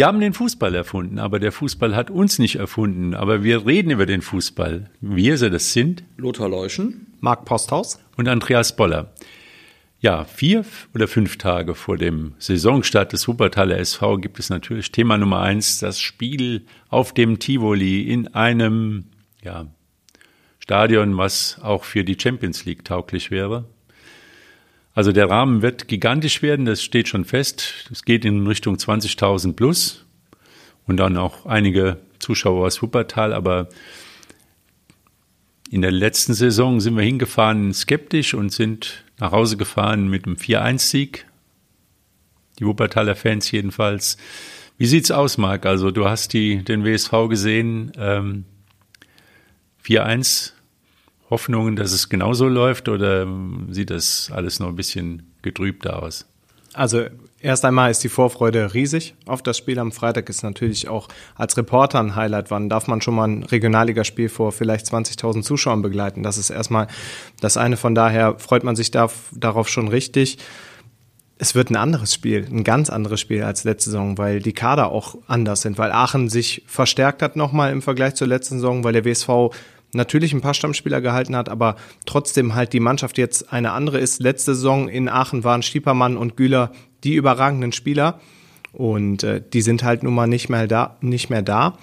Wir haben den Fußball erfunden, aber der Fußball hat uns nicht erfunden. Aber wir reden über den Fußball. Wir, so das sind Lothar Leuschen, Marc Posthaus und Andreas Boller. Ja, vier oder fünf Tage vor dem Saisonstart des Wuppertaler SV gibt es natürlich Thema Nummer eins, das Spiel auf dem Tivoli in einem ja, Stadion, was auch für die Champions League tauglich wäre. Also der Rahmen wird gigantisch werden, das steht schon fest. Es geht in Richtung 20.000 plus und dann auch einige Zuschauer aus Wuppertal, aber in der letzten Saison sind wir hingefahren skeptisch und sind nach Hause gefahren mit einem 4-1-Sieg. Die Wuppertaler Fans jedenfalls. Wie sieht's aus, Marc? Also du hast die, den WSV gesehen, ähm, 4-1. Hoffnungen, dass es genauso läuft oder sieht das alles noch ein bisschen getrübter aus? Also erst einmal ist die Vorfreude riesig auf das Spiel am Freitag. Ist natürlich auch als Reporter ein Highlight. Wann darf man schon mal ein Regionalligaspiel vor vielleicht 20.000 Zuschauern begleiten? Das ist erstmal das eine. Von daher freut man sich da, darauf schon richtig. Es wird ein anderes Spiel, ein ganz anderes Spiel als letzte Saison, weil die Kader auch anders sind, weil Aachen sich verstärkt hat nochmal im Vergleich zur letzten Saison, weil der WSV natürlich ein paar Stammspieler gehalten hat, aber trotzdem halt die Mannschaft jetzt eine andere ist. Letzte Saison in Aachen waren Stiepermann und Güler die überragenden Spieler und äh, die sind halt nun mal nicht mehr da, nicht mehr da.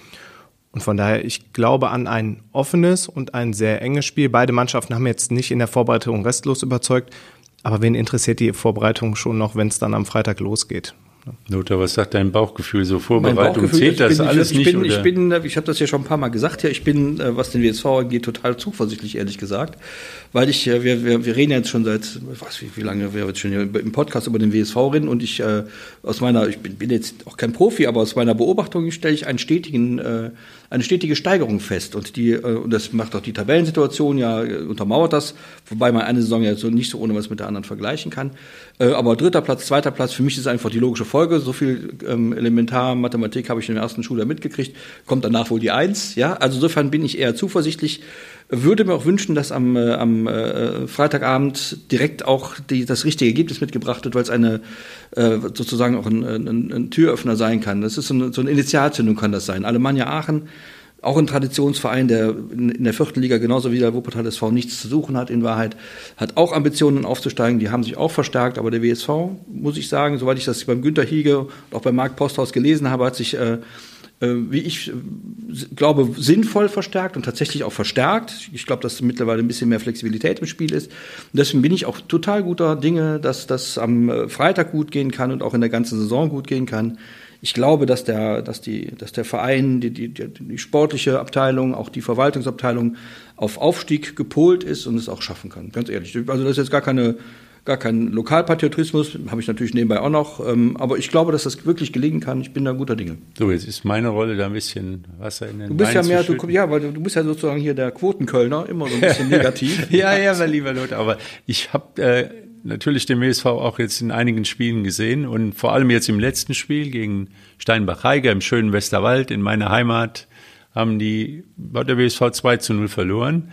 Und von daher, ich glaube an ein offenes und ein sehr enges Spiel. Beide Mannschaften haben jetzt nicht in der Vorbereitung restlos überzeugt. Aber wen interessiert die Vorbereitung schon noch, wenn es dann am Freitag losgeht? Lothar, was sagt dein Bauchgefühl? So Vorbereitung zählt das bin, alles ich, nicht? Bin, oder? Ich bin, ich habe das ja schon ein paar Mal gesagt, ja, ich bin, äh, was den WSV angeht, total zuversichtlich, ehrlich gesagt. Weil ich, äh, wir, wir, wir reden jetzt schon seit, was, wie, wie lange wir jetzt schon im Podcast über den WSV reden und ich äh, aus meiner, ich bin, bin jetzt auch kein Profi, aber aus meiner Beobachtung stelle ich einen stetigen, äh, eine stetige Steigerung fest. Und die, äh, und das macht auch die Tabellensituation ja, untermauert das, wobei man eine Saison ja so nicht so ohne was mit der anderen vergleichen kann. Äh, aber dritter Platz, zweiter Platz, für mich ist einfach die logische Folge. So viel ähm, Elementarmathematik habe ich in der ersten Schule mitgekriegt. Kommt danach wohl die Eins. Ja, also insofern bin ich eher zuversichtlich. Würde mir auch wünschen, dass am, äh, am äh, Freitagabend direkt auch die, das richtige Ergebnis mitgebracht wird, weil es eine äh, sozusagen auch ein, ein, ein Türöffner sein kann. Das ist so eine, so eine Initialzündung kann das sein. Alemannia Aachen auch ein Traditionsverein, der in der vierten Liga genauso wie der Wuppertal SV nichts zu suchen hat in Wahrheit, hat auch Ambitionen aufzusteigen, die haben sich auch verstärkt, aber der WSV, muss ich sagen, soweit ich das beim Günter Hiege und auch beim Marc Posthaus gelesen habe, hat sich äh, äh, wie ich äh, glaube, sinnvoll verstärkt und tatsächlich auch verstärkt. Ich glaube, dass mittlerweile ein bisschen mehr Flexibilität im Spiel ist. Und deswegen bin ich auch total guter Dinge, dass das am äh, Freitag gut gehen kann und auch in der ganzen Saison gut gehen kann ich glaube, dass der, dass die, dass der Verein, die, die, die sportliche Abteilung, auch die Verwaltungsabteilung auf Aufstieg gepolt ist und es auch schaffen kann. Ganz ehrlich. Also das ist jetzt gar keine, gar kein Lokalpatriotismus, habe ich natürlich nebenbei auch noch. Ähm, aber ich glaube, dass das wirklich gelingen kann. Ich bin da guter Dinge. So, jetzt ist meine Rolle da ein bisschen Wasser in den Du bist Wein ja mehr, du, ja, weil du, du bist ja sozusagen hier der Quotenkölner, immer so ein bisschen negativ. ja, ja, mein lieber Lothar, aber ich habe äh, natürlich den WSV auch jetzt in einigen Spielen gesehen und vor allem jetzt im letzten Spiel gegen Steinbach-Heiger im schönen Westerwald in meiner Heimat haben die, hat der WSV 2 zu 0 verloren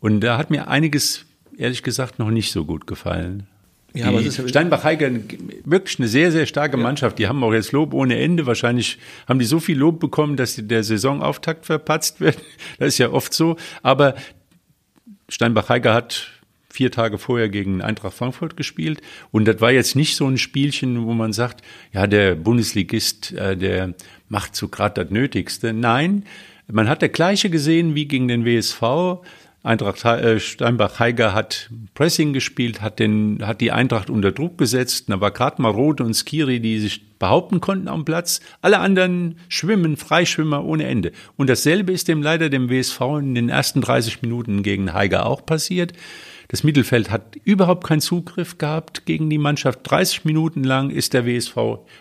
und da hat mir einiges, ehrlich gesagt, noch nicht so gut gefallen. Ja, aber ist ja- Steinbach-Heiger, wirklich eine sehr, sehr starke Mannschaft. Die haben auch jetzt Lob ohne Ende. Wahrscheinlich haben die so viel Lob bekommen, dass der Saisonauftakt verpatzt wird. Das ist ja oft so. Aber Steinbach-Heiger hat vier Tage vorher gegen Eintracht Frankfurt gespielt. Und das war jetzt nicht so ein Spielchen, wo man sagt, ja, der Bundesligist, äh, der macht so gerade das Nötigste. Nein, man hat der gleiche gesehen wie gegen den WSV. Eintracht äh, Steinbach-Heiger hat Pressing gespielt, hat, den, hat die Eintracht unter Druck gesetzt. Da war gerade mal Rote und Skiri, die sich behaupten konnten am Platz. Alle anderen schwimmen, Freischwimmer ohne Ende. Und dasselbe ist dem leider dem WSV in den ersten 30 Minuten gegen Heiger auch passiert. Das Mittelfeld hat überhaupt keinen Zugriff gehabt gegen die Mannschaft. 30 Minuten lang ist der WSV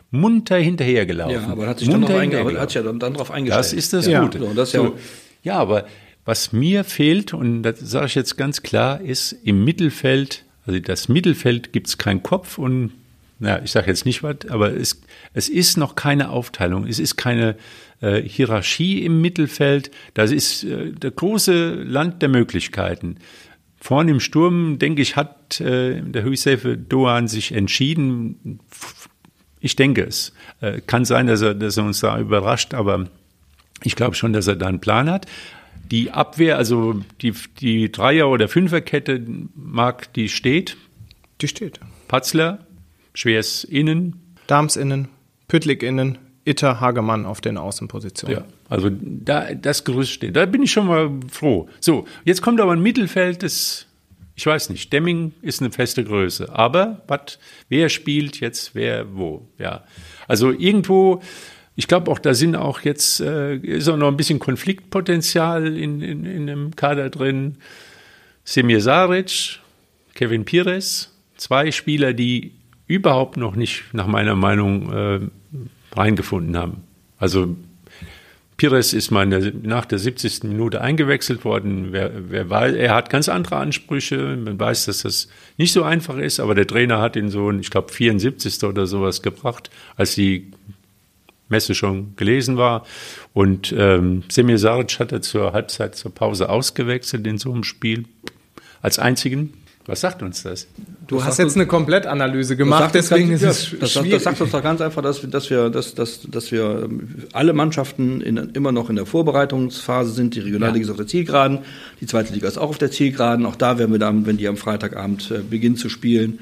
munter hinterhergelaufen. Ja, aber hat sich dann munter einge hinterhergelaufen. hat sich ja dann, dann darauf eingestellt. Das ist das ja. Gute. So, das ja, So. ja, aber was mir fehlt, und das sage ich jetzt ganz klar, ist im Mittelfeld, also das Mittelfeld gibt es keinen Kopf und na, ich sage jetzt nicht was, aber es, es ist noch keine Aufteilung, es ist keine äh, Hierarchie im Mittelfeld, das ist äh, der große Land der Möglichkeiten. Vorne im Sturm, denke ich, hat äh, der Hüsefe Doan sich entschieden, Ich denke es. Äh, kann sein, dass er, dass er uns da überrascht, aber ich glaube schon, dass er da einen Plan hat. Die Abwehr, also die, die Dreier- oder Fünferkette, mag, die steht. Die steht. Patzler, Schwers innen. Dams innen, Püttlik innen, Itter, Hagemann auf den Außenpositionen. Ja, also da, das Gerüst steht. Da bin ich schon mal froh. So, jetzt kommt aber ein Mittelfeld, das, ich weiß nicht, Demming ist eine feste Größe. Aber, wat, wer spielt jetzt, wer wo? Ja, also irgendwo, ich glaube auch, da sind auch jetzt, äh, ist auch noch ein bisschen Konfliktpotenzial in, in, in dem Kader drin. Semir Saric, Kevin Pires, zwei Spieler, die überhaupt noch nicht, nach meiner Meinung, äh, reingefunden haben. Also Pires ist mal der, nach der 70. Minute eingewechselt worden. Wer, wer weiß, er hat ganz andere Ansprüche. Man weiß, dass das nicht so einfach ist, aber der Trainer hat ihn so, ich glaube, 74. oder sowas gebracht, als die Messe schon gelesen war. Und ähm, Semir Saric hat er zur Halbzeit, zur Pause ausgewechselt in so einem Spiel als einzigen. Was sagt uns das? Du Das hast jetzt eine Komplettanalyse gemacht, Das sagt uns deswegen ganz, ist es ja, das, schwierig. das sagt uns doch ganz einfach, dass wir, dass wir, dass, dass, dass wir ähm, alle Mannschaften in, immer noch in der Vorbereitungsphase sind. Die Regionalliga ist auf der Zielgeraden, die zweite Liga ist auch auf der Zielgeraden. Auch da werden wir dann, wenn die am Freitagabend äh, beginnen zu spielen,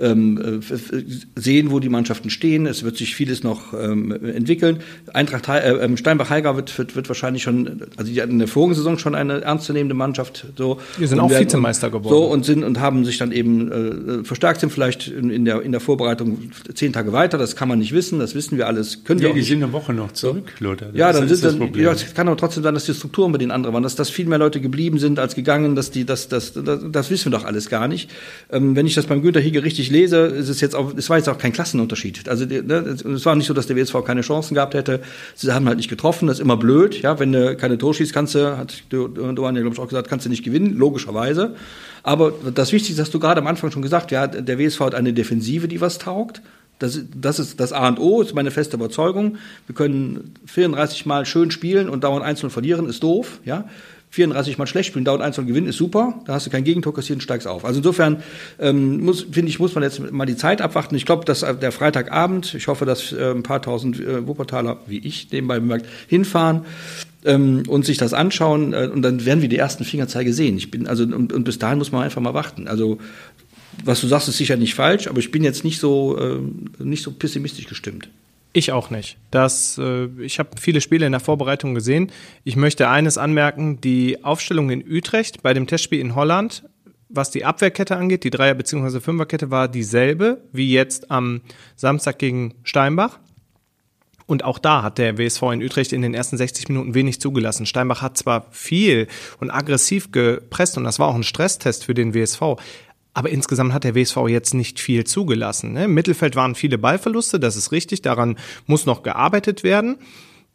ähm, äh, sehen, wo die Mannschaften stehen. Es wird sich vieles noch ähm, entwickeln. Eintracht äh, ähm, Steinbach-Heiger wird, wird, wird wahrscheinlich schon, also die hatten in der vorigen Saison schon eine ernstzunehmende Mannschaft. So Die sind Und auch werden- Vizemeister geworden. So und sind und haben sich dann eben äh, verstärkt sind vielleicht in, in der in der Vorbereitung zehn Tage weiter. Das kann man nicht wissen. Das wissen wir alles. Können wir Ja, auch die nicht. sind eine Woche noch zurück, Lothar. Das Ja, ist- dann ist sind das dann, Problem. ja, es kann aber trotzdem sein, dass die Strukturen bei den anderen waren, dass, dass viel mehr Leute geblieben sind als gegangen, dass die, das, das, das, das wissen wir doch alles gar nicht. Ähm, wenn ich das beim Günter Hige richtig lese, ist es jetzt auch, es war jetzt auch kein Klassenunterschied. Also, ne, es war nicht so, dass der WSV keine Chancen gehabt hätte. Sie haben halt nicht getroffen. Das ist immer blöd, ja. Wenn du keine Tor schießt, kannst du, hat Doan ja, glaube ich, auch gesagt, kannst du nicht gewinnen, logischerweise. Aber das Wichtigste hast du gerade am Anfang schon gesagt, ja, der WSV hat eine Defensive, die was taugt. Das, das ist das A und O, ist meine feste Überzeugung. Wir können 34 Mal schön spielen und dauernd 1-0 verlieren, ist doof, ja. 34 Mal schlecht spielen, dauernd 1-0 gewinnen, ist super. Da hast du kein Gegentor kassiert und steigst auf. Also insofern, ähm, muss, finde ich, muss man jetzt mal die Zeit abwarten. Ich glaube, dass der Freitagabend, ich hoffe, dass äh, ein paar tausend äh, Wuppertaler, wie ich, nebenbei bemerkt, hinfahren ähm, und sich das anschauen äh, und dann werden wir die ersten Fingerzeige sehen. Ich bin, also, und, und bis dahin muss man einfach mal warten. Also, was du sagst, ist sicher nicht falsch, aber ich bin jetzt nicht so, äh, nicht so pessimistisch gestimmt. Ich auch nicht. Das, äh, ich habe viele Spiele in der Vorbereitung gesehen. Ich möchte eines anmerken, die Aufstellung in Utrecht bei dem Testspiel in Holland, was die Abwehrkette angeht, die Dreier- bzw. Fünferkette war dieselbe wie jetzt am Samstag gegen Steinbach. Und auch da hat der WSV in Utrecht in den ersten 60 Minuten wenig zugelassen. Steinbach hat zwar viel und aggressiv gepresst und das war auch ein Stresstest für den WSV. Aber insgesamt hat der WSV jetzt nicht viel zugelassen. Ne? Im Mittelfeld waren viele Ballverluste, das ist richtig, daran muss noch gearbeitet werden.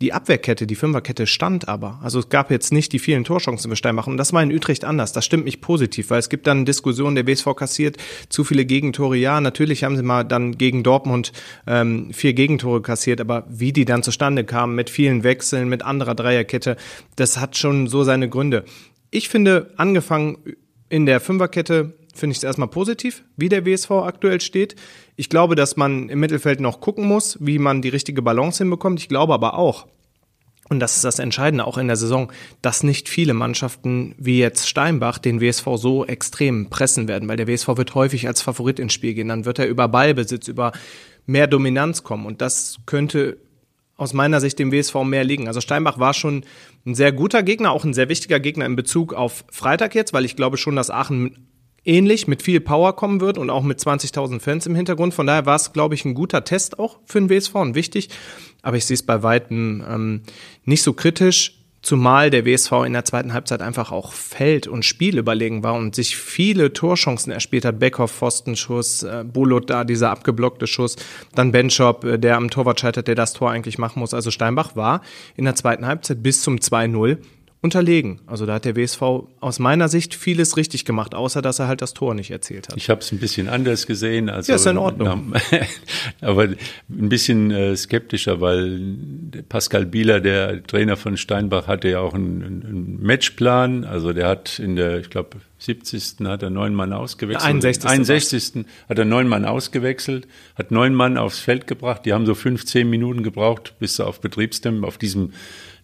Die Abwehrkette, die Fünferkette stand aber. Also es gab jetzt nicht die vielen Torchancen für Steinbach. Und das war in Utrecht anders. Das stimmt mich positiv, weil es gibt dann Diskussionen, der WSV kassiert zu viele Gegentore. Ja, natürlich haben sie mal dann gegen Dortmund ähm, vier Gegentore kassiert, aber wie die dann zustande kamen, mit vielen Wechseln, mit anderer Dreierkette, das hat schon so seine Gründe. Ich finde, angefangen in der Fünferkette finde ich es erstmal positiv, wie der WSV aktuell steht. Ich glaube, dass man im Mittelfeld noch gucken muss, wie man die richtige Balance hinbekommt. Ich glaube aber auch, und das ist das Entscheidende auch in der Saison, dass nicht viele Mannschaften wie jetzt Steinbach den WSV so extrem pressen werden, weil der WSV wird häufig als Favorit ins Spiel gehen. Dann wird er über Ballbesitz, über mehr Dominanz kommen. Und das könnte aus meiner Sicht dem WSV mehr liegen. Also Steinbach war schon ein sehr guter Gegner, auch ein sehr wichtiger Gegner in Bezug auf Freitag jetzt, weil ich glaube schon, dass Aachen ähnlich mit viel Power kommen wird und auch mit 20.000 Fans im Hintergrund. Von daher war es, glaube ich, ein guter Test auch für den WSV und wichtig. Aber ich sehe es bei weitem ähm, nicht so kritisch, zumal der WSV in der zweiten Halbzeit einfach auch Feld- und Spiel überlegen war und sich viele Torchancen erspielt hat. Beckhoff, Pfostenschuss, äh, Bulot da, dieser abgeblockte Schuss, dann Benchop, äh, der am Torwart scheitert, der das Tor eigentlich machen muss. Also Steinbach war in der zweiten Halbzeit bis zum 2-0 unterlegen. Also da hat der WSV aus meiner Sicht vieles richtig gemacht, außer dass er halt das Tor nicht erzielt hat. Ich habe es ein bisschen anders gesehen. Also, Ja, ist in Ordnung. aber ein bisschen äh, skeptischer, weil Pascal Bieler, der Trainer von Steinbach, hatte ja auch einen, einen Matchplan. Also der hat in der, ich glaube, 70. hat er neun Mann ausgewechselt. 61. 61. hat er neun Mann ausgewechselt, hat neun Mann aufs Feld gebracht. Die haben so fünf, zehn Minuten gebraucht, bis sie auf Betriebstempo auf diesem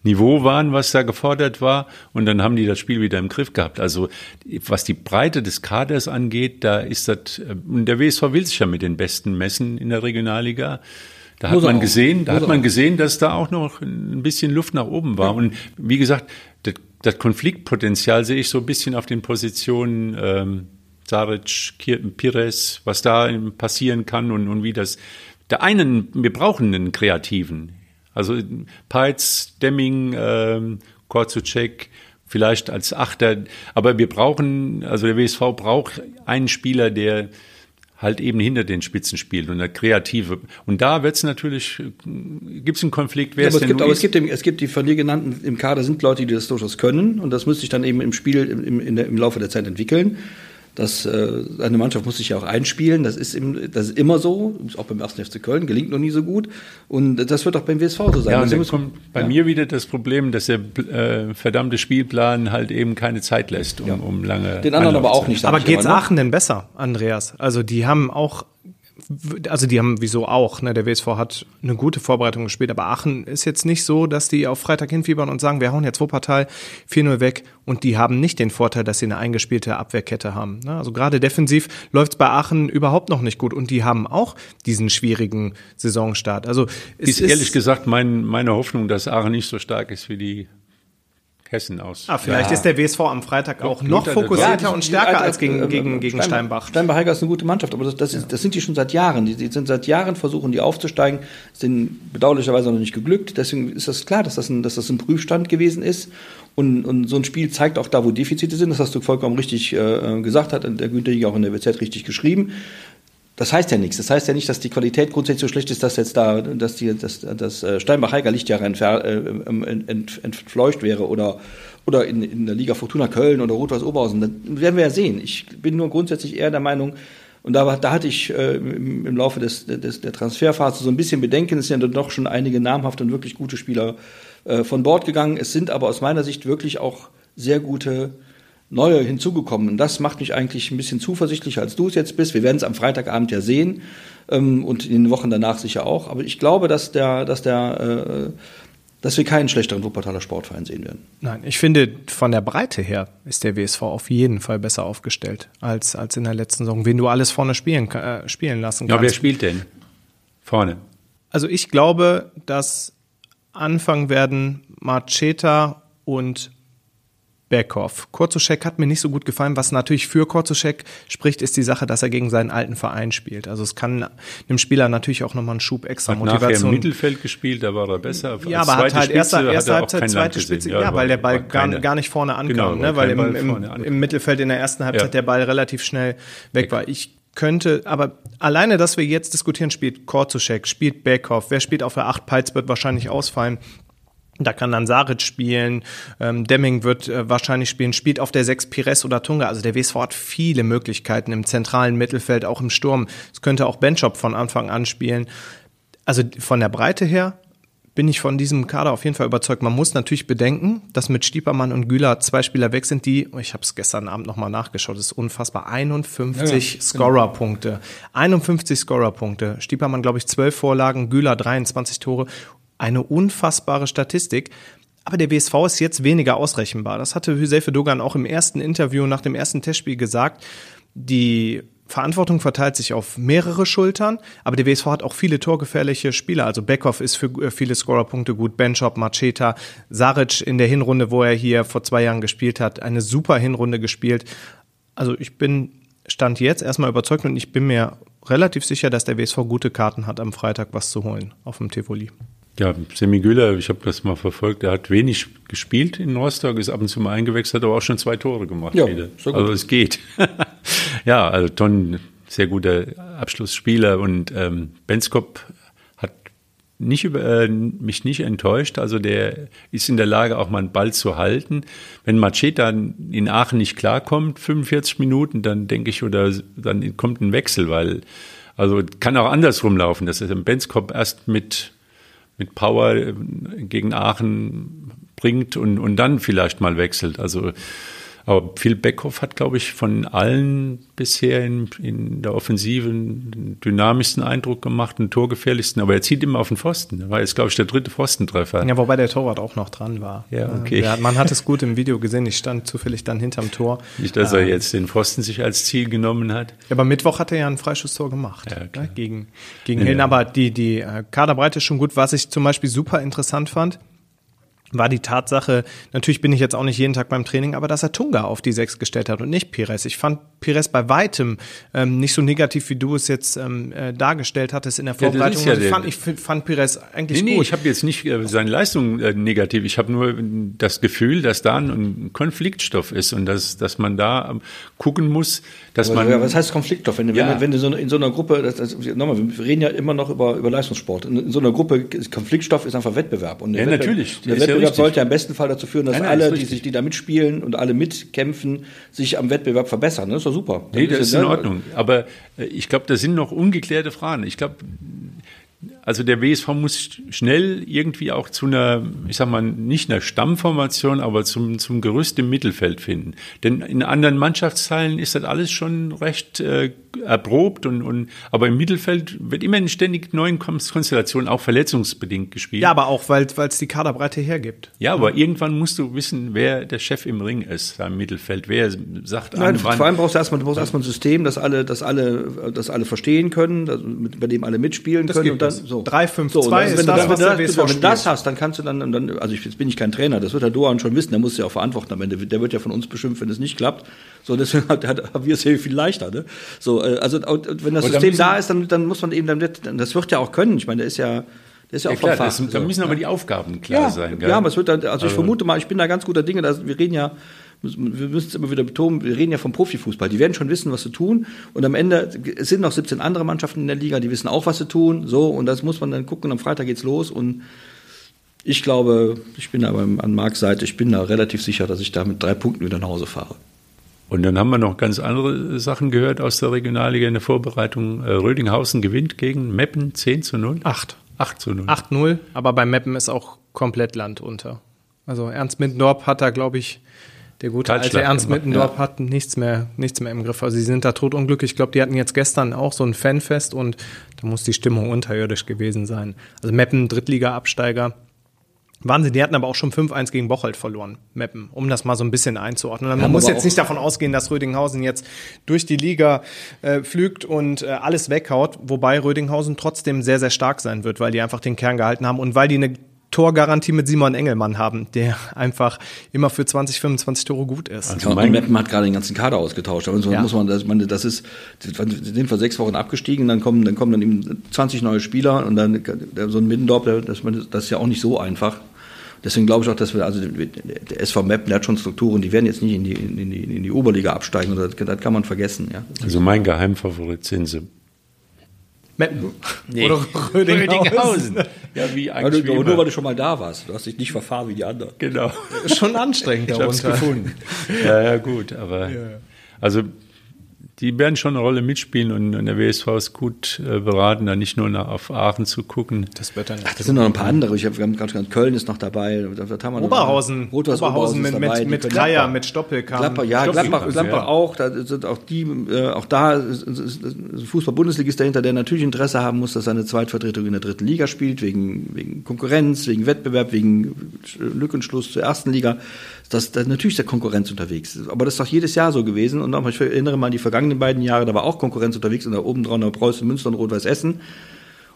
Niveau waren, was da gefordert war. Und dann haben die das Spiel wieder im Griff gehabt. Also was die Breite des Kaders angeht, da ist das, und der WSV will sich ja mit den Besten messen in der Regionalliga. Da hat man auch. gesehen, da Muss hat man auch. gesehen, dass da auch noch ein bisschen Luft nach oben war. Ja. Und wie gesagt, das, das, Konfliktpotenzial sehe ich so ein bisschen auf den Positionen ähm, Saric, Pires, was da passieren kann und, und wie das. Der einen, wir brauchen einen Kreativen. Also Peitz, Demming, ähm, Korzucek, vielleicht als Achter. Aber wir brauchen, also der WSV braucht einen Spieler, der halt eben hinter den Spitzen spielt und der Kreative. Und da wird es natürlich, gibt es einen Konflikt, wer ja, aber es gibt, aber es gibt, es gibt die von dir genannten im Kader sind Leute, die das durchaus können und das müsste sich dann eben im Spiel im, im, im Laufe der Zeit entwickeln. Das, äh, eine Mannschaft muss sich ja auch einspielen. Das ist, im, das ist immer so. Auch beim 1. FC Köln gelingt noch nie so gut. Und das wird auch beim WSV so sein. Ja, und dann kommt bei ja. mir wieder das Problem, dass der äh, verdammte Spielplan halt eben keine Zeit lässt, um, ja. um lange. Den anderen aber auch nicht. Aber geht's aber, ne? Aachen denn besser, Andreas? Also die haben auch also die haben wieso auch, ne? Der WSV hat eine gute Vorbereitung gespielt, aber Aachen ist jetzt nicht so, dass die auf Freitag hinfiebern und sagen, wir hauen jetzt Wuppertal 4-0 weg und die haben nicht den Vorteil, dass sie eine eingespielte Abwehrkette haben. Ne? Also gerade defensiv läuft es bei Aachen überhaupt noch nicht gut und die haben auch diesen schwierigen Saisonstart. Also es ist ehrlich gesagt mein, meine Hoffnung, dass Aachen nicht so stark ist wie die Hessen aus. Ah, vielleicht ja. ist der WSV am Freitag auch noch fokussierter ja, und stärker die, als gegen, äh, gegen, gegen Steinbach. Steinbach Heiger ist eine gute Mannschaft, aber das, das, ist, das sind die schon seit Jahren. Die, die, sind seit Jahren versuchen, die aufzusteigen, sind bedauerlicherweise noch nicht geglückt. Deswegen ist das klar, dass das ein, dass das ein Prüfstand gewesen ist. Und, und so ein Spiel zeigt auch da, wo Defizite sind. Das hast du vollkommen richtig äh, gesagt, hat der Günther auch in der WZ richtig geschrieben. Das heißt ja nichts. Das heißt ja nicht, dass die Qualität grundsätzlich so schlecht ist, dass jetzt da, dass die, dass, dass äh, Steinbach-Heiger Lichtjahre entfer, äh, ent, entfleucht wäre oder, oder in, in der Liga Fortuna Köln oder Rot-Weiß Oberhausen. Das werden wir ja sehen. Ich bin nur grundsätzlich eher der Meinung, und da, da hatte ich äh, im, im, Laufe des, des, der Transferphase so ein bisschen Bedenken. Es sind ja doch schon einige namhafte und wirklich gute Spieler äh, von Bord gegangen. Es sind aber aus meiner Sicht wirklich auch sehr gute neue hinzugekommen. Und das macht mich eigentlich ein bisschen zuversichtlicher, als du es jetzt bist. Wir werden es am Freitagabend ja sehen ähm, und in den Wochen danach sicher auch. Aber ich glaube, dass der, dass der, äh, dass wir keinen schlechteren Wuppertaler Sportverein sehen werden. Nein, ich finde, von der Breite her ist der WSV auf jeden Fall besser aufgestellt als, als in der letzten Saison, wen du alles vorne spielen, äh, spielen lassen kannst. Ja, wer spielt denn vorne? Also ich glaube, dass anfangen werden Marcheta und Berghoff. Korzuschek hat mir nicht so gut gefallen. Was natürlich für Korzuschek spricht, ist die Sache, dass er gegen seinen alten Verein spielt. Also es kann einem Spieler natürlich auch nochmal einen Schub extra hat Motivation. Nachher im Mittelfeld gespielt, da war er besser. Ja, aber hat halt erste, erste Halbzeit, zweite Spitze, ja, ja, weil der Ball gar, gar, nicht vorne ankam, genau, ne? weil im, im, im, Mittelfeld in der ersten Halbzeit ja. der Ball relativ schnell weg war. Ich könnte, aber alleine, dass wir jetzt diskutieren, spielt Korzuschek, spielt Beckhoff, wer spielt auf der 8, Peitz wird wahrscheinlich ausfallen. Da kann dann Saric spielen, ähm, Demming wird äh, wahrscheinlich spielen, spielt auf der 6 Pires oder Tunga. Also der WSV hat viele Möglichkeiten im zentralen Mittelfeld, auch im Sturm. Es könnte auch Benchop von Anfang an spielen. Also von der Breite her bin ich von diesem Kader auf jeden Fall überzeugt. Man muss natürlich bedenken, dass mit Stiepermann und Güler zwei Spieler weg sind, die, ich habe es gestern Abend nochmal nachgeschaut, das ist unfassbar, 51 ja, ja, Scorerpunkte. Genau. 51 Scorerpunkte. Stiepermann, glaube ich, 12 Vorlagen, Güler 23 Tore eine unfassbare Statistik. Aber der WSV ist jetzt weniger ausrechenbar. Das hatte Hüsefe Dogan auch im ersten Interview nach dem ersten Testspiel gesagt. Die Verantwortung verteilt sich auf mehrere Schultern, aber der WSV hat auch viele torgefährliche Spieler. Also Beckhoff ist für äh, viele Scorerpunkte gut, Benchop, Macheta, Saric in der Hinrunde, wo er hier vor zwei Jahren gespielt hat, eine super Hinrunde gespielt. Also ich bin Stand jetzt erstmal überzeugt und ich bin mir relativ sicher, dass der WSV gute Karten hat, am Freitag was zu holen auf dem Tivoli. Ja, Semi Güller, ich habe das mal verfolgt, er hat wenig gespielt in Rostock, ist ab und zu mal eingewechselt, hat aber auch schon zwei Tore gemacht. Ja, so also es geht. ja, also Ton, sehr guter Abschlussspieler und ähm, Benskop hat nicht über, äh, mich nicht enttäuscht. Also der ist in der Lage, auch mal einen Ball zu halten. Wenn Macheta in Aachen nicht klarkommt, 45 Minuten, dann denke ich, oder dann kommt ein Wechsel, weil also kann auch andersrum laufen, dass er Benskop erst mit mit Power äh, gegen Aachen bringt und, und dann vielleicht mal wechselt. Also Aber Phil Beckhoff hat, glaube ich, von allen bisher in, in der Offensive den dynamischsten Eindruck gemacht, den torgefährlichsten. Aber er zieht immer auf den Pfosten. Das war jetzt, glaube ich, der dritte Pfostentreffer. Ja, wobei der Torwart auch noch dran war. Ja, okay. Ja, man hat es gut im Video gesehen. Ich stand zufällig dann hinterm Tor. Nicht, dass er jetzt den Pfosten sich als Ziel genommen hat. Ja, aber Mittwoch hat er ja ein Freischusstor gemacht. Ja, klar. ne, gegen, gegen Hilden. Aber die, die äh, Kaderbreite ist schon gut. Was ich zum Beispiel super interessant fand, war die Tatsache, natürlich bin ich jetzt auch nicht jeden Tag beim Training, aber dass er Tunga auf die Sechs gestellt hat und nicht Pires. Ich fand Pires bei weitem ähm, nicht so negativ, wie du es jetzt ähm, äh, dargestellt hattest in der Vorbereitung. ja Also ich, fand, ich fand Pires eigentlich Nee, nee, gut. ich habe jetzt nicht äh, seine Leistung äh, negativ. Ich habe nur das Gefühl, dass da ein Konfliktstoff ist und dass, dass man da ähm, gucken muss, dass Aber, man. ja, was heißt Konfliktstoff? Wenn, du- wenn, Ja. du- wenn du so in so einer Gruppe, das, das, nochmal, wir reden ja immer noch über, über Leistungssport. In, in so einer Gruppe, ist Konfliktstoff ist einfach Wettbewerb. Und Ja, Wettbewerb, natürlich. Der ja Wettbewerb sollte ja im besten Fall dazu führen, dass Nein, nein, alle, ist die sich, die da mitspielen und alle mitkämpfen, sich am Wettbewerb verbessern. Das ist doch super. Nee, das ist in Ordnung. Aber äh, ich glaube, da sind noch ungeklärte Fragen. Ich glaube, also der WSV muss schnell irgendwie auch zu einer, ich sag mal, nicht einer Stammformation, aber zum, zum Gerüst im Mittelfeld finden. Denn in anderen Mannschaftsteilen ist das alles schon recht äh, erprobt und, und aber im Mittelfeld wird immer in ständig neuen Konstellationen, auch verletzungsbedingt gespielt. ja, aber auch, weil es die Kaderbreite hergibt. Ja, aber irgendwann musst du wissen, wer der Chef im Ring ist, da im Mittelfeld. Wer sagt Nein, an, vor allem brauchst du erstmal, du brauchst erstmal ein System, das alle, das alle, das alle verstehen können, das, mit, bei dem alle mitspielen Das können. gibt und dann, es. so. 3-5-2 so, und dann- ist wenn das, du, was wenn der WSV wenn du das hast, dann kannst du dann, dann, also ich, jetzt bin ich kein Trainer, das wird der Doan schon wissen, der muss ja auch verantworten am Ende. Der wird ja von uns beschimpft, wenn es nicht klappt. So, deswegen hat, hat, haben wir es ja viel leichter. Ne? So, äh, also und, und wenn das Und da System müssen- da ist, dann, dann muss man eben, dann das wird ja auch können. Ich meine, der ist ja, der ist ja auch Ja, klar, vom das, da müssen aber die Aufgaben klar Ja, sein. Gell? ja, aber es wird dann, also ich vermute mal, ich bin da ganz guter Dinge, dass wir reden ja, wir müssen es immer wieder betonen, wir reden ja vom Profifußball. Die werden schon wissen, was sie tun. Und am Ende, es sind noch 17 andere Mannschaften in der Liga, die wissen auch, was sie tun. So, und das muss man dann gucken. Am Freitag geht's los. Und ich glaube, ich bin aber an Marks Seite, ich bin da relativ sicher, dass ich da mit drei Punkten wieder nach Hause fahre. Und dann haben wir noch ganz andere Sachen gehört aus der Regionalliga in der Vorbereitung. Äh, Rödinghausen gewinnt gegen Meppen 10 zu 0. 8. 8 zu 0. 8-0, aber bei Meppen ist auch komplett Land unter. Also Ernst Mittendorf hat da, glaube ich, der gute alte Ernst gemacht, Mittendorf hat nichts mehr, nichts mehr im Griff. Also sie sind da totunglücklich. Ich glaube, die hatten jetzt gestern auch so ein Fanfest und da muss die Stimmung unterirdisch gewesen sein. Also Meppen, Drittliga-Absteiger. Wahnsinn, die hatten aber auch schon 5-1 gegen Bocholt verloren, Meppen, um das mal so ein bisschen einzuordnen. Man Haben muss jetzt nicht davon ausgehen, dass Rödinghausen jetzt durch die Liga äh, flügt und äh, alles weghaut, wobei Rödinghausen trotzdem sehr, sehr stark sein wird, weil die einfach den Kern gehalten haben und weil die eine Torgarantie mit Simon Engelmann haben, der einfach immer für 20, 25 Tore gut ist. Also Ja, mein- Meppen hat gerade den ganzen Kader ausgetauscht. Aber so Ja. muss man, das, man, das ist, die sind vor sechs Wochen abgestiegen, dann kommen, dann kommen dann eben 20 neue Spieler und dann der, so ein Middendorf, das, das ist ja auch nicht so einfach. Deswegen glaube ich auch, dass wir, also der der SV Meppen, der hat schon Strukturen, die werden jetzt nicht in die, in die, in die Oberliga absteigen, das, das kann man vergessen. Ja. Also mein Geheimfavorit sind sie. Meppen. Oder Rödinghausen. Ja, wie eigentlich wie aber nur weil du schon mal da warst. Du hast dich nicht verfahren wie die anderen. Genau. Schon anstrengend Ich habe es darunter. gefunden. Ja, ja, gut. Aber also die werden schon eine Rolle mitspielen und, und der WSV ist gut äh, beraten, da nicht nur nach, auf Aachen zu gucken. Das wird dann Ach, das sind noch ein paar andere. Ich hab, wir haben gerade gehört, Köln ist noch dabei. Wir noch? Oberhausen. Oberhausen mit, dabei. mit, mit Kreier, mit Stoppelkamp. Gladbach, ja, Gladbach, Gladbach ja. auch. Da sind auch die, äh, auch da Fußball-Bundesligist dahinter, der natürlich Interesse haben muss, dass seine Zweitvertretung in der dritten Liga spielt, wegen, wegen Konkurrenz, wegen Wettbewerb, wegen Lückenschluss zur ersten Liga. Das, das natürlich ist der Konkurrenz unterwegs. Aber das ist doch jedes Jahr so gewesen. Und nochmal, ich erinnere mal an die vergangenen beiden Jahre, da war auch Konkurrenz unterwegs und da oben drauf noch Preußen, Münster und Rot-Weiß Essen.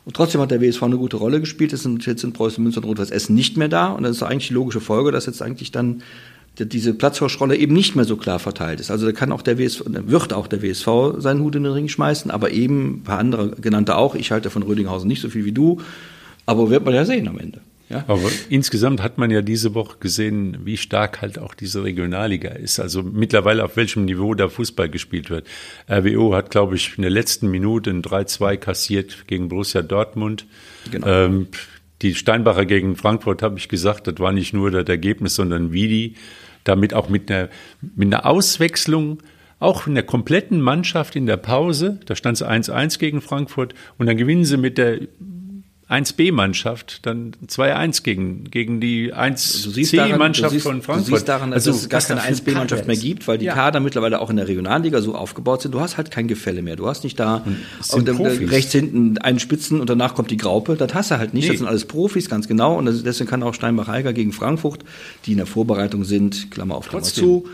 Und trotzdem hat der WSV eine gute Rolle gespielt. Jetzt sind, jetzt sind Preußen, Münster und Rot-Weiß Essen nicht mehr da. Und das ist eigentlich die logische Folge, dass jetzt eigentlich dann die- diese Platzhirschrolle eben nicht mehr so klar verteilt ist. Also da kann auch der WSV, wird auch der WSV seinen Hut in den Ring schmeißen, aber eben ein paar andere genannte auch. Ich halte von Rödinghausen nicht so viel wie du, aber wird man ja sehen am Ende. Ja? Aber insgesamt hat man ja diese Woche gesehen, wie stark halt auch diese Regionalliga ist. Also mittlerweile auf welchem Niveau da Fußball gespielt wird. RWO hat, glaube ich, in der letzten Minute ein 3-2 kassiert gegen Borussia Dortmund. Genau. Ähm, die Steinbacher gegen Frankfurt, habe ich gesagt, das war nicht nur das Ergebnis, sondern wie die damit auch mit einer, mit einer Auswechslung auch in der kompletten Mannschaft in der Pause, da stand es 1-1 gegen Frankfurt und dann gewinnen sie mit der 1B-Mannschaft dann 2-1 gegen, gegen die Du siehst 1C-Mannschaft du siehst, von Frankfurt. Du siehst daran, dass Also, es gar keine da für 1B-Mannschaft Kader mehr gibt, weil die Ja. Kader mittlerweile auch in der Regionalliga so aufgebaut sind. Du hast halt kein Gefälle mehr. Du hast nicht da sind und, äh, rechts hinten einen Spitzen und danach kommt die Graupe. Das hast du halt nicht. Nee. Das sind alles Profis, ganz genau. Und deswegen kann auch Steinbach-Heiger gegen Frankfurt, die in der Vorbereitung sind, Klammer auf, Klammer Trotzdem. zu,